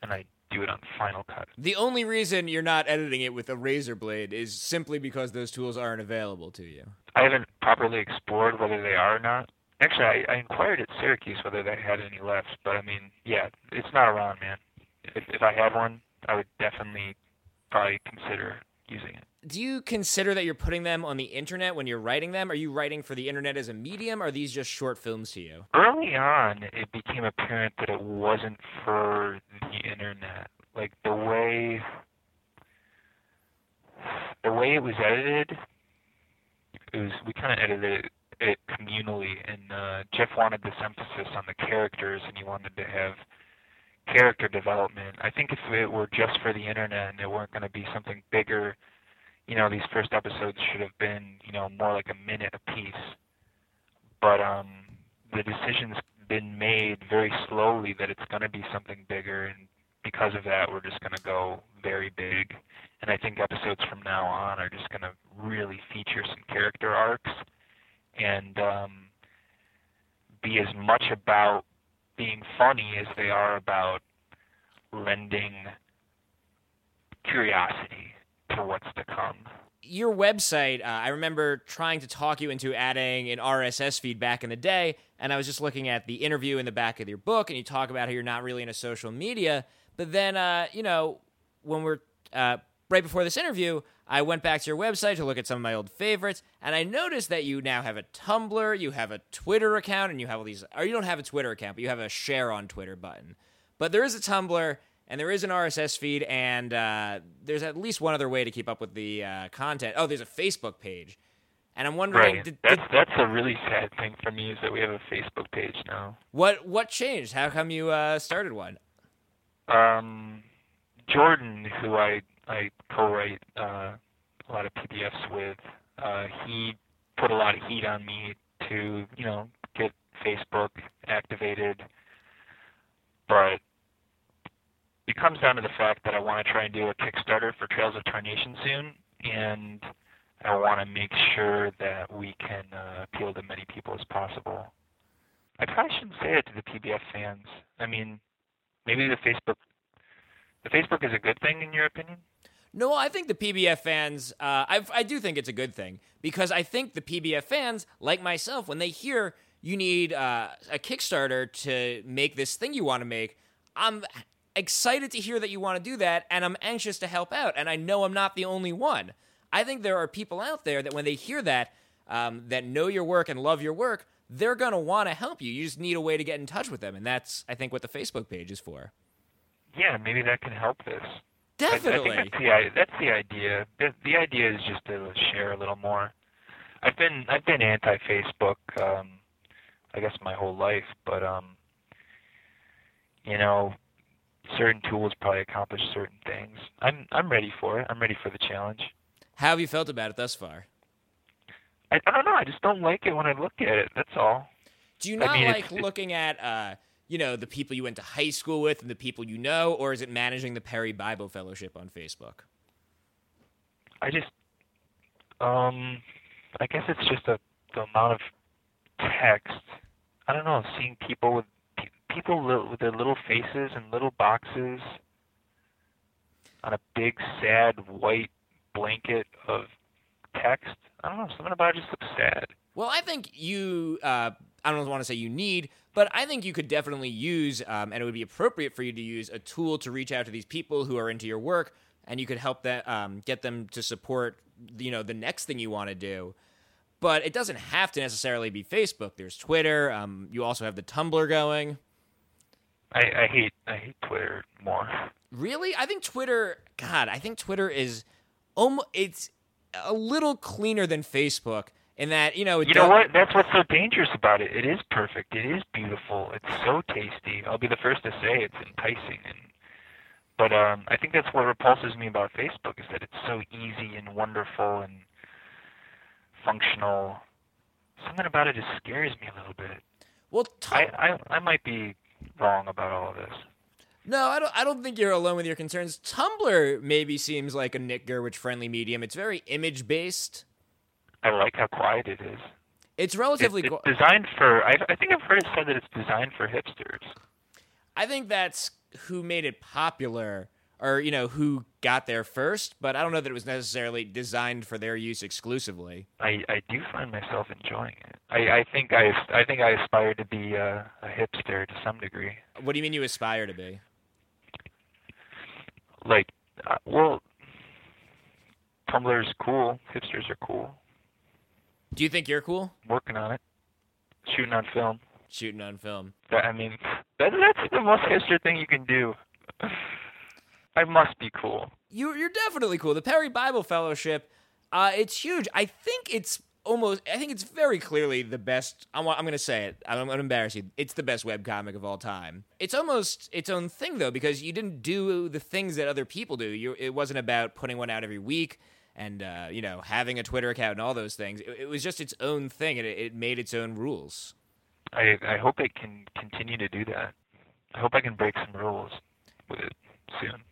and I do it on Final Cut. The only reason you're not editing it with a razor blade is simply because those tools aren't available to you. I haven't properly explored whether they are or not. Actually, I, I inquired at Syracuse whether they had any left, but I mean, yeah, it's not around, man. If if I had one, I would definitely probably consider using it. Do you consider that you're putting them on the internet when you're writing them? Are you writing for the internet as a medium? Or are these just short films to you? Early on, it became apparent that it wasn't for the internet. Like the way the way it was edited, it was we kind of edited it, it communally, and uh, Jeff wanted this emphasis on the characters, and he wanted to have character development. I think if it were just for the internet and it weren't going to be something bigger, you know, these first episodes should have been, you know, more like a minute apiece. But um, the decision's been made very slowly that it's going to be something bigger, and because of that, we're just going to go very big. And I think episodes from now on are just going to really feature some character arcs and um, be as much about being funny as they are about lending curiosity to what's to come. Your website, uh, I remember trying to talk you into adding an RSS feed back in the day, and I was just looking at the interview in the back of your book, and you talk about how you're not really into social media. But then, uh, you know, when we're uh, right before this interview, I went back to your website to look at some of my old favorites, and I noticed that you now have a Tumblr, you have a Twitter account, and you have all these. Or you don't have a Twitter account, but you have a share on Twitter button. But there is a Tumblr, and there is an RSS feed, and uh, there's at least one other way to keep up with the uh, content. Oh, there's a Facebook page, and I'm wondering, Right. did, That's that's a really sad thing for me is that we have a Facebook page now. what what changed? How come you uh, started one? Um, Jordan, who I I co-write uh, a lot of PBFs with, uh, he put a lot of heat on me to you know get Facebook activated, but it comes down to the fact that I want to try and do a Kickstarter for Trials of Tarnation soon, and I want to make sure that we can uh, appeal to many people as possible. I probably shouldn't say it to the PBF fans. I mean, maybe the Facebook the Facebook is a good thing in your opinion? No, I think the PBF fans, uh, I, do think it's a good thing because I think the PBF fans, like myself, when they hear you need uh, a Kickstarter to make this thing you want to make, I'm excited to hear that you want to do that and I'm anxious to help out. And I know I'm not the only one. I think there are people out there that when they hear that, um, that know your work and love your work, they're going to want to help you. You just need a way to get in touch with them. And that's, I think, what the Facebook page is for. Yeah, maybe that can help this. I- Definitely. I, think that's the that's the idea. The, the idea is just to share a little more. I've been I've been anti Facebook, um, I guess my whole life, but um, you know, certain tools probably accomplish certain things. I'm I'm ready for it. I'm ready for the challenge. How have you felt about it thus far? I, I don't know. I just don't like it when I look at it. That's all. Do you I not mean, like it's- looking at, uh, you know, the people you went to high school with and the people you know, or is it managing the Perry Bible Fellowship on Facebook? I just, um, I guess it's just a, the amount of text. I don't know, seeing people with people with their little faces and little boxes on a big sad white blanket of text. I don't know, something about it just looks sad. Well, I think you, uh, I don't want to say you need, but I think you could definitely use, um, and it would be appropriate for you to use a tool to reach out to these people who are into your work, and you could help that um, get them to support, you know, the next thing you want to do. but it doesn't have to necessarily be Facebook. There's Twitter. Um, you also have the Tumblr going. I, I hate I hate Twitter more. Really, I think Twitter. God, I think Twitter is almost it's a little cleaner than Facebook in that you know. You know what? That's what's so dangerous about it. It is perfect. It is beautiful. It's so tasty. I'll be the first to say it's enticing and. But um, I think that's what repulses me about Facebook is that it's so easy and wonderful and functional. Something about it just scares me a little bit. Well, I, I I might be wrong about all of this. No, I don't. I don't think you're alone with your concerns. Tumblr maybe seems like a Nick Gurewitch friendly medium. It's very image based. I like how quiet it is. It's relatively it, it's designed for. I, I think I've heard it said that it's designed for hipsters. I think that's who made it popular or you know who got there first, but I don't know that it was necessarily designed for their use exclusively. I, I do find myself enjoying it. I, I think I I think I aspire to be a, a hipster to some degree. What do you mean you aspire to be? Like, uh, well, Tumblr's cool. Hipsters are cool. Do you think you're cool? Working on it. Shooting on film. Shooting on film. I mean, that, that's the most hipster thing you can do. I must be cool. You, you're definitely cool. The Perry Bible Fellowship, uh, it's huge. I think it's almost. I think it's very clearly the best. I'm, I'm going to say it. I'm going to embarrass you. It's the best web comic of all time. It's almost its own thing though, because you didn't do the things that other people do. You, it wasn't about putting one out every week and uh, you know having a Twitter account and all those things. It, it was just its own thing, and it, it made its own rules. I I hope it can continue to do that. I hope I can break some rules with it soon.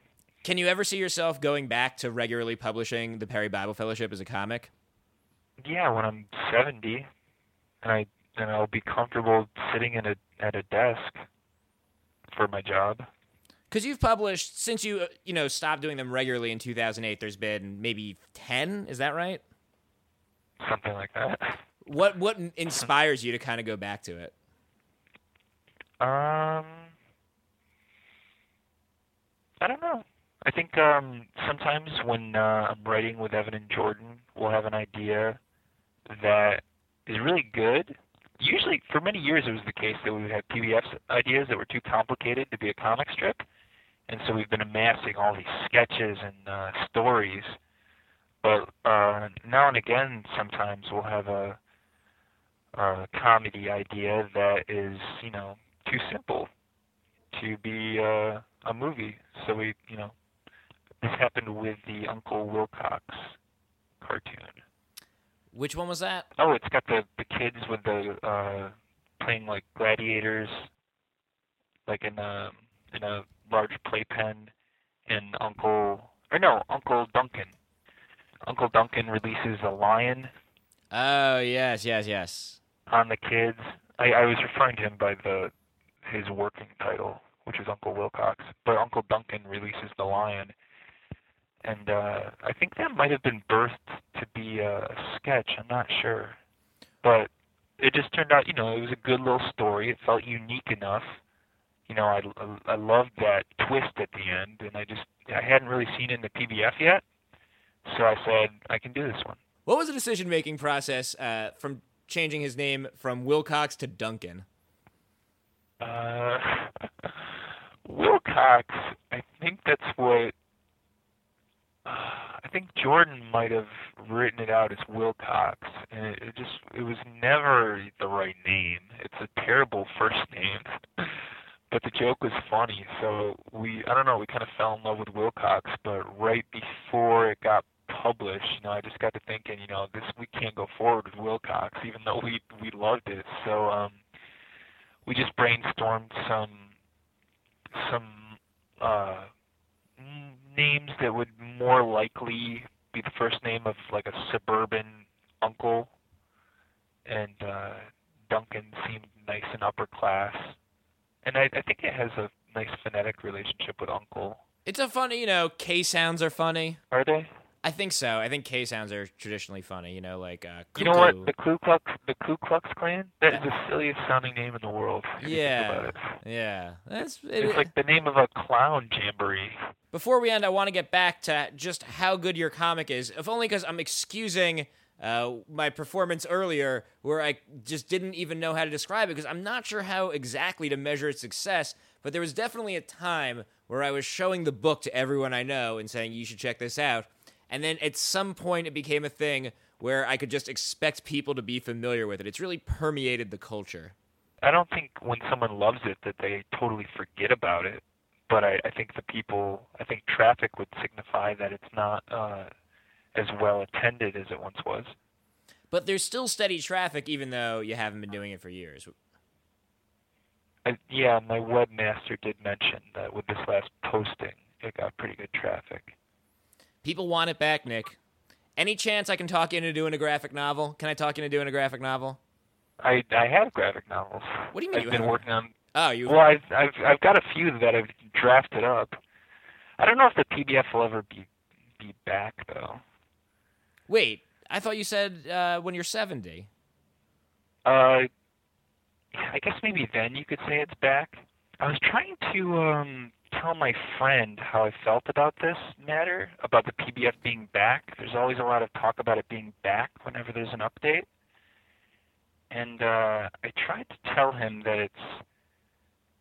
Can you ever see yourself going back to regularly publishing the Perry Bible Fellowship as a comic? Yeah, when I'm 70, and I and I'll be comfortable sitting in a at a desk for my job. Because you've published since you you know stopped doing them regularly in 2008. There's been maybe 10. Is that right? Something like that. What what inspires you to kind of go back to it? Um, I don't know. I think um, sometimes when uh, I'm writing with Evan and Jordan, we'll have an idea that is really good. Usually, for many years, it was the case that we would have PBF ideas that were too complicated to be a comic strip, and so we've been amassing all these sketches and uh, stories. But uh, now and again, sometimes we'll have a, a comedy idea that is, you know, too simple to be uh, a movie. So we, you know, this happened with the Uncle Wilcox cartoon. Which one was that? Oh, it's got the the kids with the uh playing like gladiators, like in a in a large playpen, and Uncle or no Uncle Duncan. Uncle Duncan releases a lion. Oh yes, yes, yes. On the kids, I, I was referring to him by the his working title, which is Uncle Wilcox, but Uncle Duncan releases the lion, and uh, I think that might have been birthed to be a sketch. I'm not sure, but it just turned out, you know, it was a good little story. It felt unique enough. You know, I, I, loved that twist at the end, and I just I hadn't really seen it in the PBF yet, so I said I can do this one. What was the decision making process uh, from changing his name from Wilcox to Duncan? Uh, Wilcox, I think that's what I think Jordan might have written it out as Wilcox, and it, it just it was never the right name. It's a terrible first name, but the joke was funny, so we I don't know we kind of fell in love with Wilcox, but right before it got published, you know, I just got to thinking, you know, this we can't go forward with Wilcox, even though we we loved it. So um, we just brainstormed some some. uh names that would more likely be the first name of like a suburban uncle, and uh, Duncan seemed nice and upper class, and I, I think it has a nice phonetic relationship with uncle. It's a funny, you know, K sounds are funny. Are they? I think so. I think K sounds are traditionally funny. You know, like uh, you know what the Ku Klux the Ku Klux Klan. That is the silliest sounding name in the world. Yeah, yeah. That's it, it's like the name of a clown jamboree. Before we end, I want to get back to just how good your comic is, if only because I'm excusing uh, my performance earlier, where I just didn't even know how to describe it because I'm not sure how exactly to measure its success. But there was definitely a time where I was showing the book to everyone I know and saying, you should check this out. And then at some point, it became a thing where I could just expect people to be familiar with it. It's really permeated the culture. I don't think when someone loves it that they totally forget about it. But I, I think the people, I think traffic would signify that it's not uh, as well attended as it once was. But there's still steady traffic, even though you haven't been doing it for years. I, yeah, my webmaster did mention that with this last posting, it got pretty good traffic. People want it back, Nick. Any chance I can talk you into doing a graphic novel? Can I talk you into doing a graphic novel? I I have graphic novels. What do you mean I've you been have? working on. Oh, you. Well, I've I've I've got a few that I've drafted up. I don't know if the PBF will ever be be back though. Wait, I thought you said uh, when you're 70. Uh, I guess maybe then you could say it's back. I was trying to um tell my friend how I felt about this matter, about the PBF being back. There's always a lot of talk about it being back whenever there's an update. And uh I tried to tell him that it's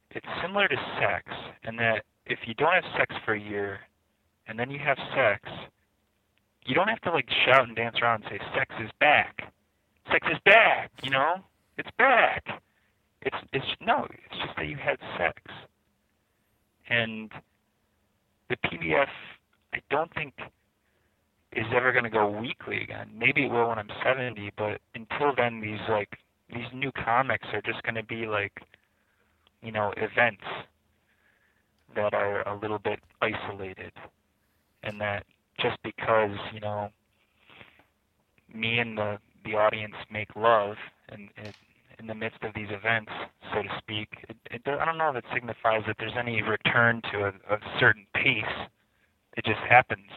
it's similar to sex and that if you don't have sex for a year and then you have sex, you don't have to like shout and dance around and say sex is back. Sex is back, you know? It's back. It's it's no, it's just that you had sex. And the PBF I don't think is ever going to go weekly again. Maybe it will when I'm 70, but until then these like these new comics are just going to be like you know, events that are a little bit isolated and that just because, you know, me and the the audience make love and in, in the midst of these events, so to speak, it, it, I don't know if it signifies that there's any return to a, a certain pace. It just happens.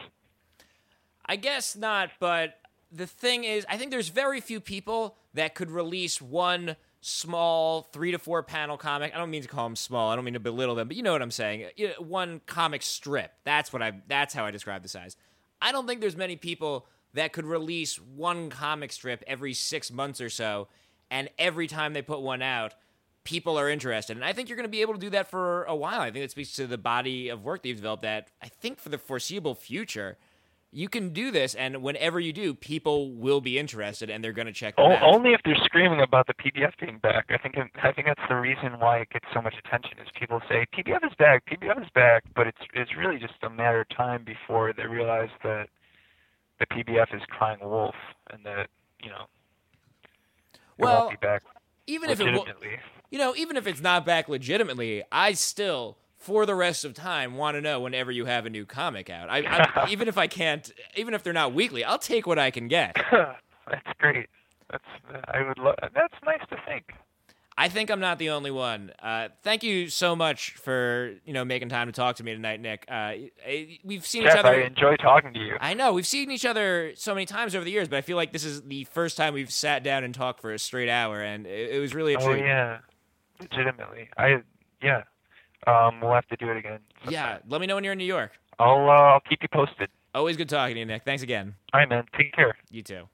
I guess not, but the thing is, I think there's very few people that could release one small three to four panel comic. I don't mean to call them small. I don't mean to belittle them, but you know what I'm saying. One comic strip. That's what I. That's how I describe the size. I don't think there's many people that could release one comic strip every six months or so, and every time they put one out, people are interested. And I think you're going to be able to do that for a while. I think that speaks to the body of work that you've developed. That I think for the foreseeable future. You can do this, and whenever you do, people will be interested, and they're going to check them O- out. only if they're screaming about the PBF being back. I think I think that's the reason why it gets so much attention. Is people say PBF is back, PBF is back, but it's it's really just a matter of time before they realize that the PBF is crying wolf and that you know Well, won't be back even if it, w- legitimately. you know, even if it's not back legitimately, I still, for the rest of time, want to know whenever you have a new comic out. I, I even if I can't, even if they're not weekly, I'll take what I can get. that's great. That's I would love. That's nice to think. I think I'm not the only one. Uh, thank you so much for you know making time to talk to me tonight, Nick. Uh, we've seen each other. I enjoy talking to you. I know we've seen each other so many times over the years, but I feel like this is the first time we've sat down and talked for a straight hour, and it, it was really a Oh yeah, legitimately. I yeah. Um, we'll have to do it again. Yeah, let me know when you're in New York. I'll uh, I'll keep you posted. Always good talking to you, Nick. Thanks again. All right, man. Take care. You too.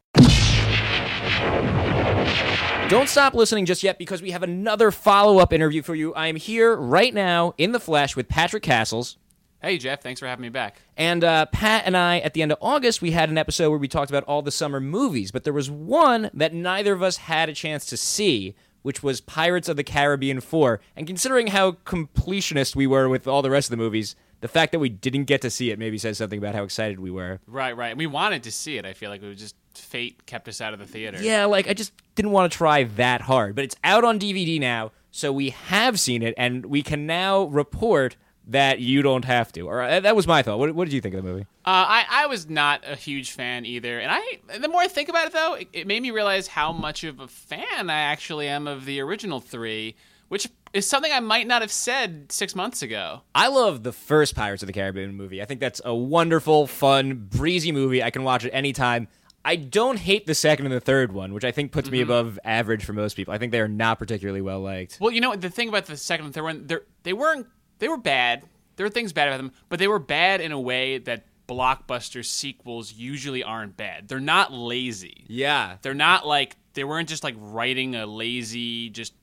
Don't stop listening just yet because we have another follow up interview for you. I am here right now in the flesh with Patrick Cassels. Hey, Jeff. Thanks for having me back. And uh, Pat and I, at the end of August, we had an episode where we talked about all the summer movies, but there was one that neither of us had a chance to see, which was Pirates of the Caribbean 4. And considering how completionist we were with all the rest of the movies, the fact that we didn't get to see it maybe says something about how excited we were. Right, right. We wanted to see it. I feel like it was just fate kept us out of the theater. Yeah, like I just didn't want to try that hard. But it's out on DVD now, so we have seen it, and we can now report that you don't have to. Or uh, that was my thought. What, what did you think of the movie? Uh, I, I was not a huge fan either, and I the more I think about it though, it, it made me realize how much of a fan I actually am of the original three, which is something I might not have said six months ago. I love the first Pirates of the Caribbean movie. I think that's a wonderful, fun, breezy movie. I can watch it anytime. I don't hate the second and the third one, which I think puts me above average for most people. I think they are not particularly well liked. Well, you know the thing about the second and third one, they weren't they were bad. There were things bad about them, but they were bad in a way that blockbuster sequels usually aren't bad. They're not lazy. Yeah. They're not like they weren't just like writing a lazy just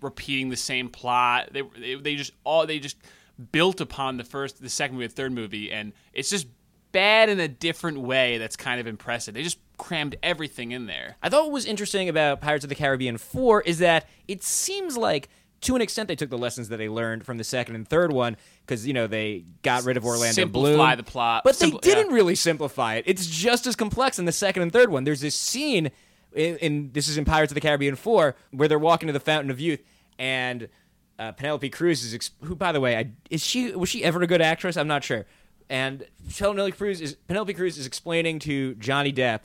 repeating the same plot. They they, they just all they just built upon the first, the second movie, the third movie, and it's just bad in a different way. That's kind of impressive. They just crammed everything in there. I thought what was interesting about Pirates of the Caribbean 4 is that it seems like to an extent they took the lessons that they learned from the second and third one because you know they got rid of Orlando Simplify Bloom. the plot. But Simpl- they didn't yeah. really simplify it. It's just as complex in the second and third one. There's this scene in, in this is in Pirates of the Caribbean 4 where they're walking to the Fountain of Youth and uh, Penelope Cruz is ex- who by the way I, is she was she ever a good actress? I'm not sure. And Penelope Cruz is Penelope Cruz is explaining to Johnny Depp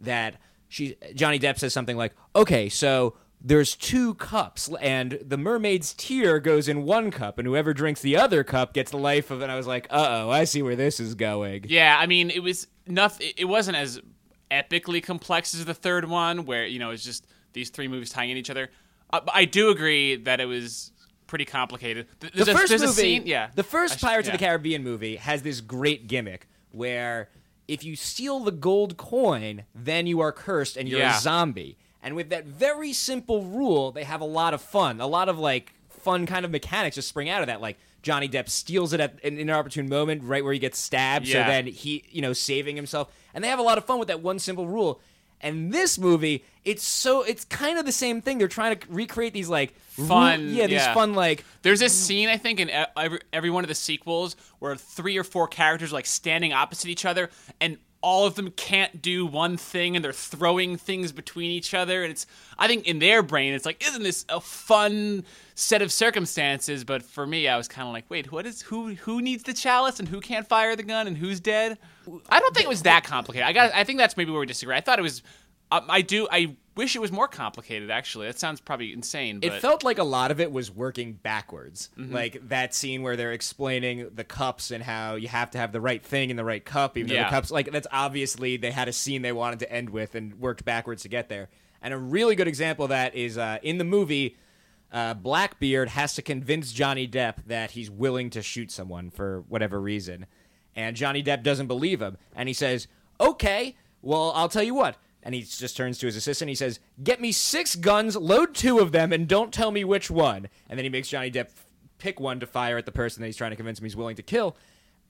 that she Johnny Depp says something like, "Okay, so there's two cups, and the mermaid's tear goes in one cup, and whoever drinks the other cup gets the life of." it. And I was like, "Uh oh, I see where this is going." Yeah, I mean, it was nothing. It wasn't as epically complex as the third one, where you know it's just these three movies tying in each other. Uh, I do agree that it was pretty complicated. Th- The There's, a, first a movie, scene, yeah. the first Pirates of the. Caribbean movie has this great gimmick where if you steal the gold coin, then you are cursed and you're Yeah. a zombie. And with that very simple rule, they have a lot of fun. A lot of like fun kind of mechanics just spring out of that. Like Johnny Depp steals it at an inopportune moment, right where he gets stabbed. So then he, you know, saving himself. And they have a lot of fun with that one simple rule. And this movie, it's so it's kind of the same thing. They're trying to recreate these like Fun, yeah, these yeah. fun like There's this scene I think in every, every one of the sequels where three or four characters are like standing opposite each other and all of them can't do one thing and they're throwing things between each other. And it's I think in their brain it's like isn't this a fun set of circumstances? But for me I was kind of like wait what is who who needs the chalice and who can't fire the gun and who's dead? I don't think it was that complicated. I got I think that's maybe where we disagree. I thought it was um, I do I wish it was more complicated actually that sounds probably insane but It felt like a lot of it was working backwards. Mm-hmm. Like that scene where they're explaining the cups and how you have to have the right thing in the right cup, even though Yeah. the cups like that's obviously they had a scene they wanted to end with and worked backwards to get there. And a really good example of that is uh, in the movie. Uh, Blackbeard has to convince Johnny Depp that he's willing to shoot someone for whatever reason, and Johnny Depp doesn't believe him, and he says, "Okay, well, I'll tell you what." And he just turns to his assistant. He says, "Get me six guns, load two of them, and don't tell me which one." And then he makes Johnny Depp pick one to fire at the person that he's trying to convince him he's willing to kill.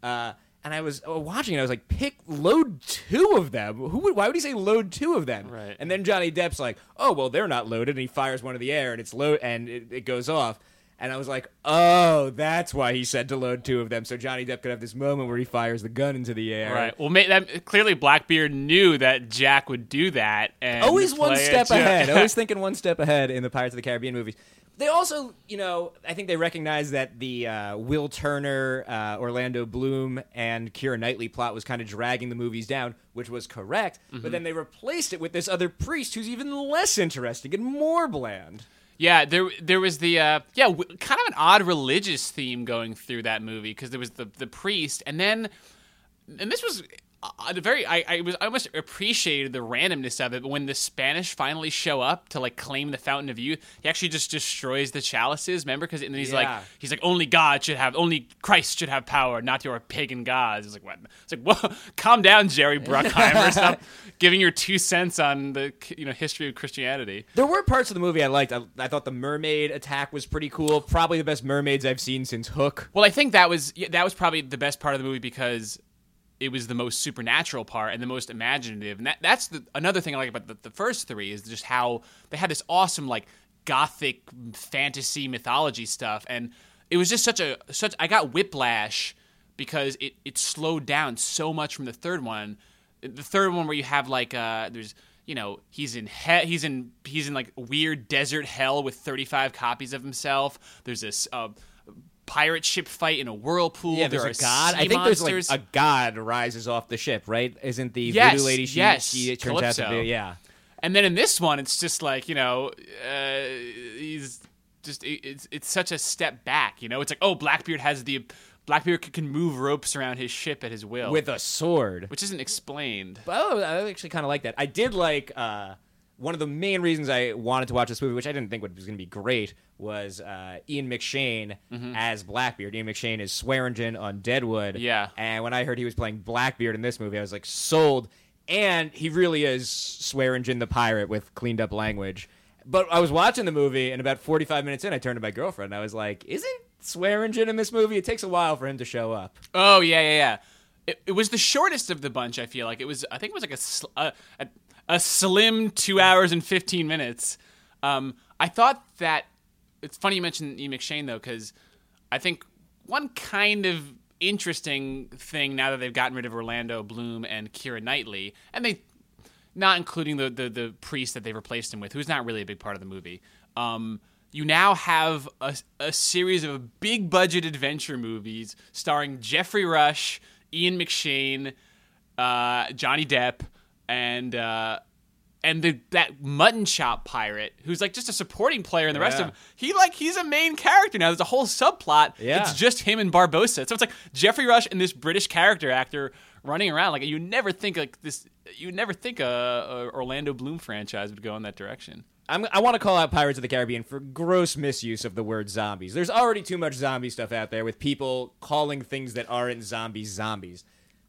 Uh, and I was uh, watching it. I was like, "Pick load two of them. Who? Would, why would he say load two of them?" Right. And then Johnny Depp's like, "Oh well, they're not loaded," and he fires one of the air, and it's load, and it, it goes off. And I was like, "Oh, that's why he said to load two of them, so Johnny Depp could have this moment where he fires the gun into the air." Right. Well, that, clearly Blackbeard knew that Jack would do that. And Always one step ahead. Always thinking one step ahead in the Pirates of the Caribbean movies. They also, you know, I think they recognize that the uh, Will Turner, uh, Orlando Bloom, and Keira Knightley plot was kind of dragging the movies down, which was correct. Mm-hmm. But then they replaced it with this other priest who's even less interesting and more bland. Yeah, there there was the uh, yeah w- kind of an odd religious theme going through that movie because there was the the priest and then and this was uh, the very I, I was I almost appreciated the randomness of it but when the Spanish finally show up to like claim the fountain of youth he actually just destroys the chalices remember because and he's Yeah. like he's like only God should have only Christ should have power not your pagan gods it's like what it's like whoa calm down Jerry Bruckheimer stop giving your two cents on the you know history of Christianity There were parts of the movie I liked. I, I thought the mermaid attack was pretty cool. Probably the best mermaids I've seen since Hook. Well, I think that was that was probably the best part of the movie because it was the most supernatural part and the most imaginative. And that, that's the, another thing I like about the, the first three is just how they had this awesome like gothic fantasy mythology stuff, and it was just such a such. I got whiplash because it it slowed down so much from the third one. The third one where you have like uh there's you know he's in he- he's in he's in like weird desert hell with 35 copies of himself. There's this uh, pirate ship fight in a whirlpool. Yeah, there there's are a god. I think monsters. there's like a god rises off the ship, right? Isn't the Yes, voodoo lady? She, yes, she turns out to be yeah. And then in this one, it's just like you know, uh, he's just it's it's such a step back. You know, it's like oh, Blackbeard has the Blackbeard can move ropes around his ship at his will, with a sword. which isn't explained. Oh, I actually kind of like that. I did like uh, one of the main reasons I wanted to watch this movie, which I didn't think was going to be great, was uh, Ian McShane as Blackbeard. Ian McShane is Swearengen on Deadwood. Yeah. And when I heard he was playing Blackbeard in this movie, I was like sold. And he really is Swearengen the pirate with cleaned up language. But I was watching the movie, and about 45 minutes in, I turned to my girlfriend, and I was like, "Isn't Swearengen in this movie? It takes a while for him to show up." Oh yeah, yeah, yeah. It, it was the shortest of the bunch. I feel like it was. I think it was like a a, a, a slim two hours and fifteen minutes. Um, I thought that it's funny you mentioned E. McShane though, because I think one kind of interesting thing now that they've gotten rid of Orlando Bloom and Keira Knightley, and they not including the, the the priest that they've replaced him with, who's not really a big part of the movie. Um, you now have a, a series of big budget adventure movies starring Geoffrey Rush, Ian McShane, uh, Johnny Depp, and uh, and the that mutton chop pirate who's like just a supporting player, and the rest Yeah. of him, he like he's a main character now. There's a whole subplot. Yeah. It's just him and Barbossa. So it's like Geoffrey Rush and this British character actor running around. Like you never think like this. You never think a, a Orlando Bloom franchise would go in that direction. I'm, I want to call out Pirates of the Caribbean for gross misuse of the word zombies. There's already too much zombie stuff out there with people calling things that aren't zombies zombies.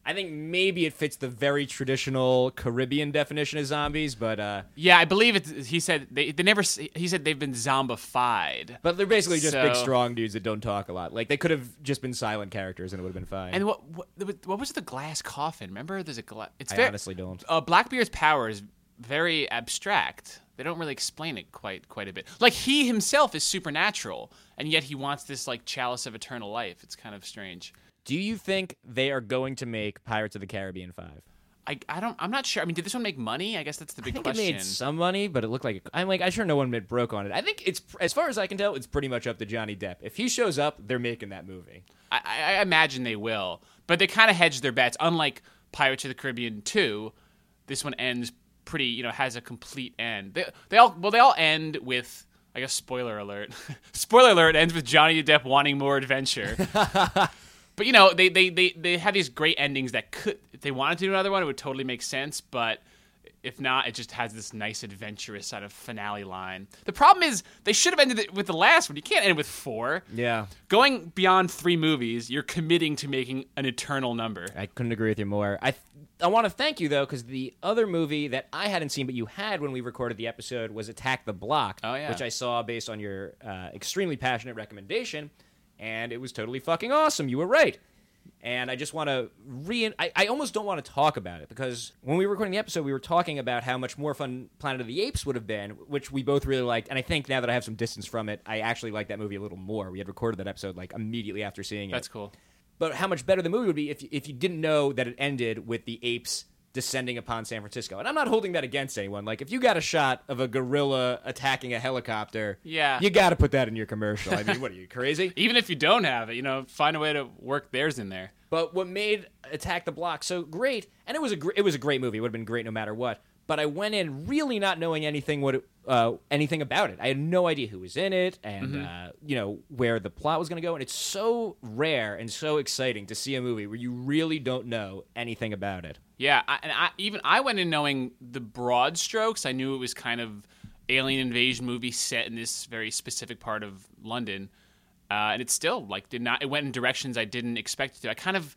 I think maybe it fits the very traditional Caribbean definition of zombies, but uh, Yeah, I believe it. He said they, they never. He said they've been zombified. but they're basically just big strong dudes that don't talk a lot. Like they could have just been silent characters and it would have been fine. And what what, what was the glass coffin? Remember, there's a glass. It's I very, honestly don't. Uh, Blackbeard's power is very abstract. They don't really explain it quite quite a bit. Like he himself is supernatural, and yet he wants this like chalice of eternal life. It's kind of strange. Do you think they are going to make Pirates of the Caribbean five? I, I don't I'm not sure. I mean, did this one make money? I guess that's the I big think question. it made some money, but it looked like it, I'm like I'm sure no one broke on it. I think it's as far as I can tell, it's pretty much up to Johnny Depp. If he shows up, they're making that movie. I, I I imagine they will, but they kind of hedge their bets. Unlike Pirates of the Caribbean 2, this one ends pretty, you know, has a complete end. They, they all well, they all end with. I guess spoiler alert. spoiler alert ends with Johnny Depp wanting more adventure. but you know, they, they they they have these great endings that could if they wanted to do another one, it would totally make sense, but if not, it just has this nice adventurous sort of finale line. The problem is they should have ended it with the last one. You can't end with 4 Yeah. going beyond three movies, you're committing to making an eternal number. I couldn't agree with you more. I I want to thank you though because the other movie that I hadn't seen but you had when we recorded the episode was Attack the Block, Oh, yeah. which I saw based on your uh, extremely passionate recommendation, and it was totally fucking awesome. You were right. And I just want to re. I, I almost don't want to talk about it because when we were recording the episode, we were talking about how much more fun Planet of the Apes would have been, which we both really liked. And I think now that I have some distance from it, I actually like that movie a little more. We had recorded that episode like immediately after seeing it That's cool. but how much better the movie would be if if you didn't know that it ended with the apes descending upon San Francisco. And I'm not holding that against anyone. Like if you got a shot of a gorilla attacking a helicopter, Yeah. you got to put that in your commercial. I mean, what are you crazy? Even if you don't have it, you know, find a way to work theirs in there. But what made Attack the Block so great, and it was a gr- it was a great movie. It would have been great no matter what. But I went in really not knowing anything what it, uh, anything about it. I had no idea who was in it, and uh, you know where the plot was going to go. And it's so rare and so exciting to see a movie where you really don't know anything about it. Yeah, I, and I even I went in knowing the broad strokes. I knew it was kind of alien invasion movie set in this very specific part of London, uh, and it still like did not. It went in directions I didn't expect it to. I kind of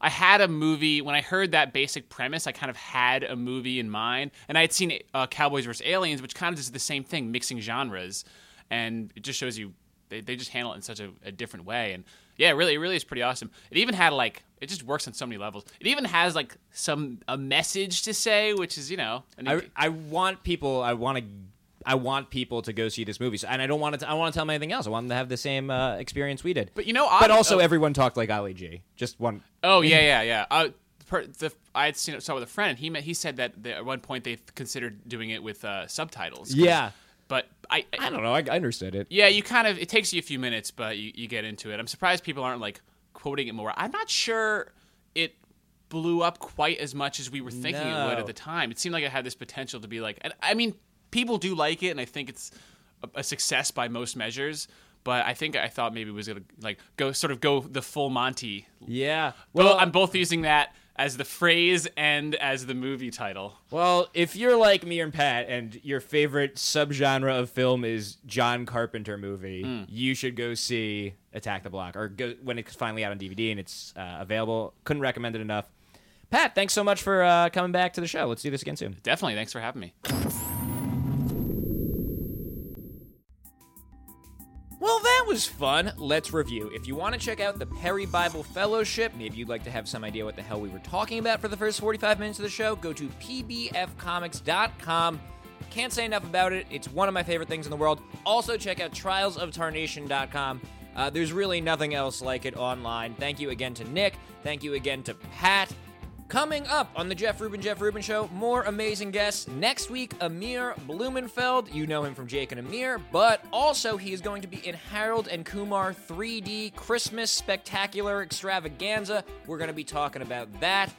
I had a movie when I heard that basic premise. I kind of had a movie in mind, and I had seen uh, Cowboys vs Aliens, which kind of does the same thing, mixing genres, and it just shows you they, they just handle it in such a, a different way. And yeah, really, it really is pretty awesome. It even had like it just works on so many levels. It even has like some a message to say, which is you know, I, I want people. I want to. I want people to go see this movie, so, and I don't want to. I want to tell them anything else. I want them to have the same uh, experience we did. But you know, I, but also oh. everyone talked like Ali G. Just one. Oh yeah, yeah, yeah. Uh, per, the, I had seen it saw with a friend, and he met, he said that they, at one point they considered doing it with uh, subtitles. Yeah. But I, I don't know. I, I understood it. yeah, you kind of it takes you a few minutes, but you, you get into it. I'm surprised people aren't like quoting it more. I'm not sure it blew up quite as much as we were thinking it would at the time. It seemed like it had this potential to be like, and I mean, people do like it, and I think it's a, a success by most measures. But I think I thought maybe it was gonna like go sort of go the full Monty Yeah. Well, I'm both using that as the phrase and as the movie title. Well, if you're like me and Pat, and your favorite subgenre of film is John Carpenter movie, Hmm. you should go see Attack the Block, or go when it's finally out on DVD and it's uh, available. Couldn't recommend it enough. Pat, thanks so much for uh, coming back to the show. Let's do this again soon. Definitely. Thanks for having me. Was fun. Let's review. If you want to check out the Perry Bible Fellowship, maybe you'd like to have some idea what the hell we were talking about for the first 45 minutes of the show, go to pbfcomics.com. Can't say enough about it. It's one of my favorite things in the world. Also, check out trialsoftarnation.com. Uh, there's really nothing else like it online. Thank you again to Nick. Thank you again to Pat. Coming up on the Jeff Rubin Jeff Rubin Show, more amazing guests. Next week, Amir Blumenfeld. You know him from Jake and Amir, but also he is going to be in Harold and Kumar 3D Christmas Spectacular Extravaganza. We're going to be talking about that.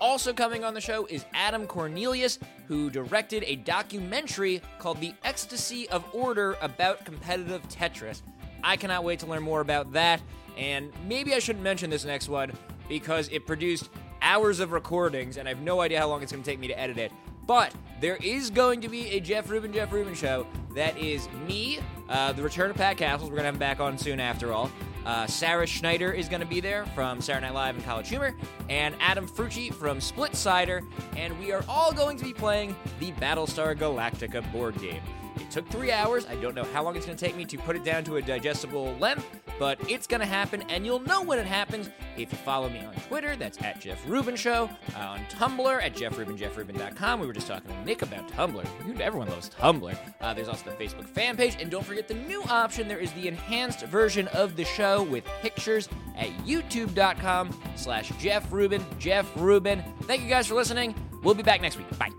Also coming on the show is Adam Cornelius, who directed a documentary called The Ecstasy of Order about competitive Tetris. I cannot wait to learn more about that, and maybe I shouldn't mention this next one because it produced hours of recordings, and I have no idea how long it's going to take me to edit it. But there is going to be a Jeff Rubin, Jeff Rubin show that is me, uh, the return of Pat Cassels. We're going to have him back on soon after all. Uh, Sarah Schneider is going to be there from Saturday Night Live and College Humor, and Adam Frucci from Splitsider, and we are all going to be playing the Battlestar Galactica board game. It took three hours. I don't know how long it's going to take me to put it down to a digestible length, but it's going to happen, and you'll know when it happens if you follow me on Twitter. That's at Jeff Rubin Show. Uh, on Tumblr at JeffRubinJeffRubin.com. We were just talking to Nick about Tumblr. Everyone loves Tumblr. Uh, there's also the Facebook fan page, and don't forget the new option. There is the enhanced version of the show with pictures at YouTube.com slash Jeff Rubin. Jeff Rubin. Thank you guys for listening. We'll be back next week. Bye.